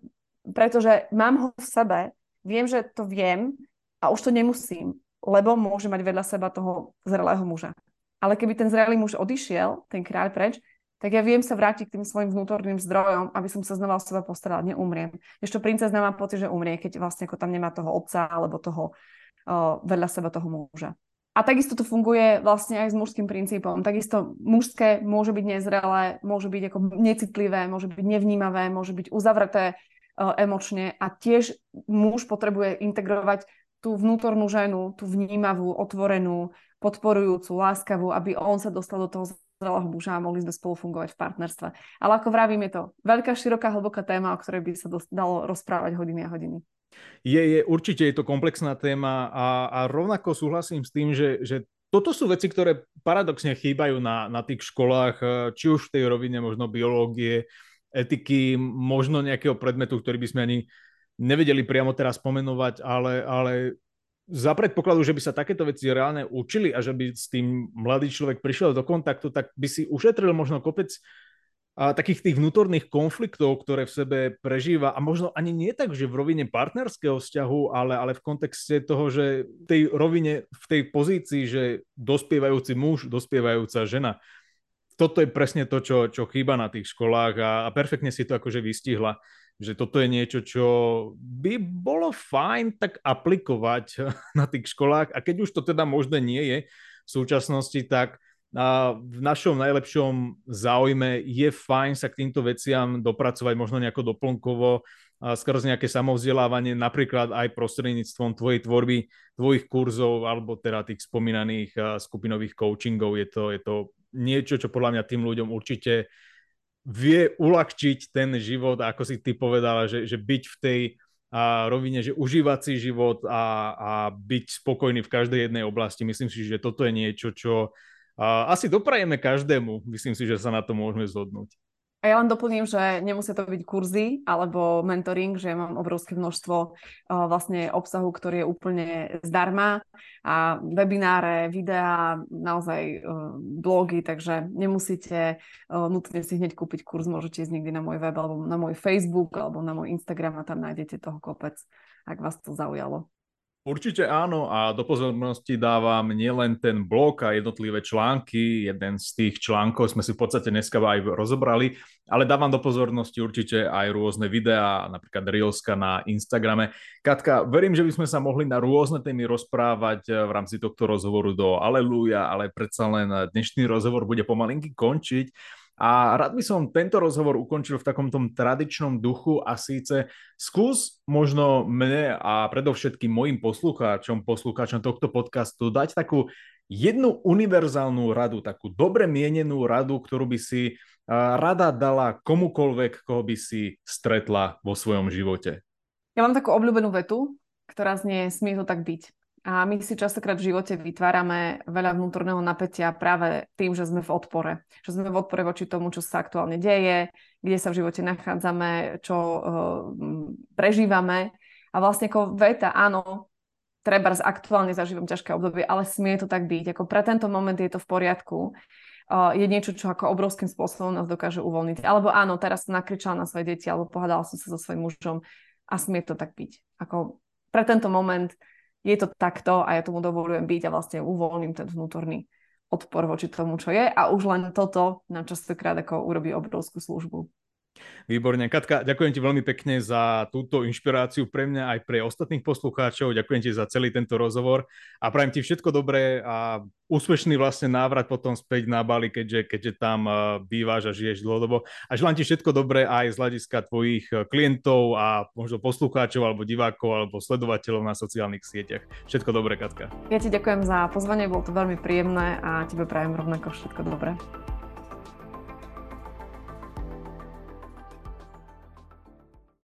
preto, že mám ho v sebe, viem, že to viem a už to nemusím, lebo môže mať vedľa seba toho zrelého muža. Ale keby ten zrelý muž odišiel, ten kráľ preč, tak ja viem sa vrátiť k tým svojim vnútorným zdrojom, aby som sa znova o seba postarala, neumriem. Ešte princezna má pocit, že umrie, keď vlastne ako tam nemá toho otca alebo toho uh, vedľa seba toho muža. A takisto to funguje vlastne aj s mužským princípom. Takisto mužské môže byť nezrelé, môže byť ako necitlivé, môže byť nevnímavé, môže byť uzavreté emočne a tiež muž potrebuje integrovať tú vnútornú ženu, tú vnímavú, otvorenú, podporujúcu, láskavú, aby on sa dostal do toho zrelého muža a mohli sme spolu fungovať v partnerstve. Ale ako vravím, je to veľká, široká, hlboká téma, o ktorej by sa dalo rozprávať hodiny a hodiny. Je, je, určite je to komplexná téma a, a rovnako súhlasím s tým, že, že toto sú veci, ktoré paradoxne chýbajú na, na tých školách, či už v tej rovine možno biológie, etiky, možno nejakého predmetu, ktorý by sme ani nevedeli priamo teraz spomenovať, ale, ale za predpokladu, že by sa takéto veci reálne učili a že by s tým mladý človek prišiel do kontaktu, tak by si ušetril možno kopec a takých tých vnútorných konfliktov, ktoré v sebe prežíva a možno ani nie tak, že v rovine partnerského vzťahu, ale, ale v kontexte toho, že v tej rovine, v tej pozícii, že dospievajúci muž, dospievajúca žena. Toto je presne to, čo, čo chýba na tých školách a, a perfektne si to akože vystihla, že toto je niečo, čo by bolo fajn tak aplikovať na tých školách a keď už to teda možné nie je v súčasnosti, tak v našom najlepšom záujme je fajn sa k týmto veciam dopracovať možno nejako doplnkovo skrz nejaké samovzdelávanie, napríklad aj prostredníctvom tvojej tvorby, tvojich kurzov alebo teda tých spomínaných skupinových coachingov. Je to, je to niečo, čo podľa mňa tým ľuďom určite vie uľahčiť ten život, ako si ty povedala, že, že byť v tej a rovine, že užívať si život a, a byť spokojný v každej jednej oblasti. Myslím si, že toto je niečo, čo asi doprajeme každému. Myslím si, že sa na to môžeme zhodnúť. A ja len doplním, že nemusia to byť kurzy alebo mentoring, že mám obrovské množstvo uh, vlastne obsahu, ktorý je úplne zdarma a webináre, videá, naozaj uh, blogy, takže nemusíte uh, nutne si hneď kúpiť kurz, môžete ísť niekde na môj web alebo na môj Facebook alebo na môj Instagram a tam nájdete toho kopec, ak vás to zaujalo. Určite áno a do pozornosti dávam nielen ten blog a jednotlivé články, jeden z tých článkov sme si v podstate dneska aj rozobrali, ale dávam do pozornosti určite aj rôzne videá, napríklad Reelska na Instagrame. Katka, verím, že by sme sa mohli na rôzne témy rozprávať v rámci tohto rozhovoru do Aleluja, ale predsa len dnešný rozhovor bude pomalinky končiť. A rád by som tento rozhovor ukončil v takom tom tradičnom duchu a síce skús možno mne a predovšetkým mojim poslucháčom, poslucháčom tohto podcastu dať takú jednu univerzálnu radu, takú dobre mienenú radu, ktorú by si rada dala komukolvek, koho by si stretla vo svojom živote. Ja mám takú obľúbenú vetu, ktorá znie, smie to tak byť. A my si častokrát v živote vytvárame veľa vnútorného napätia práve tým, že sme v odpore. Že sme v odpore voči tomu, čo sa aktuálne deje, kde sa v živote nachádzame, čo uh, prežívame. A vlastne ako veta, áno, treba aktuálne zažívam ťažké obdobie, ale smie to tak byť. Ako pre tento moment je to v poriadku. Uh, je niečo, čo ako obrovským spôsobom nás dokáže uvoľniť. Alebo áno, teraz som nakričala na svoje deti, alebo pohádala som sa so svojím mužom a smie to tak byť. Ako pre tento moment je to takto a ja tomu dovolujem byť a vlastne uvoľním ten vnútorný odpor voči tomu, čo je a už len toto nám častokrát ako urobí obrovskú službu. Výborne. Katka, ďakujem ti veľmi pekne za túto inšpiráciu pre mňa aj pre ostatných poslucháčov. Ďakujem ti za celý tento rozhovor a prajem ti všetko dobré a úspešný vlastne návrat potom späť na Bali, keďže, keďže tam eh, bývaš a žiješ dlhodobo. A želám ti všetko dobré aj z hľadiska tvojich eh, klientov a možno poslucháčov alebo divákov alebo sledovateľov na sociálnych sieťach. Všetko dobré, Katka. Ja ti ďakujem za pozvanie, bolo to veľmi príjemné a tebe prajem rovnako všetko dobré.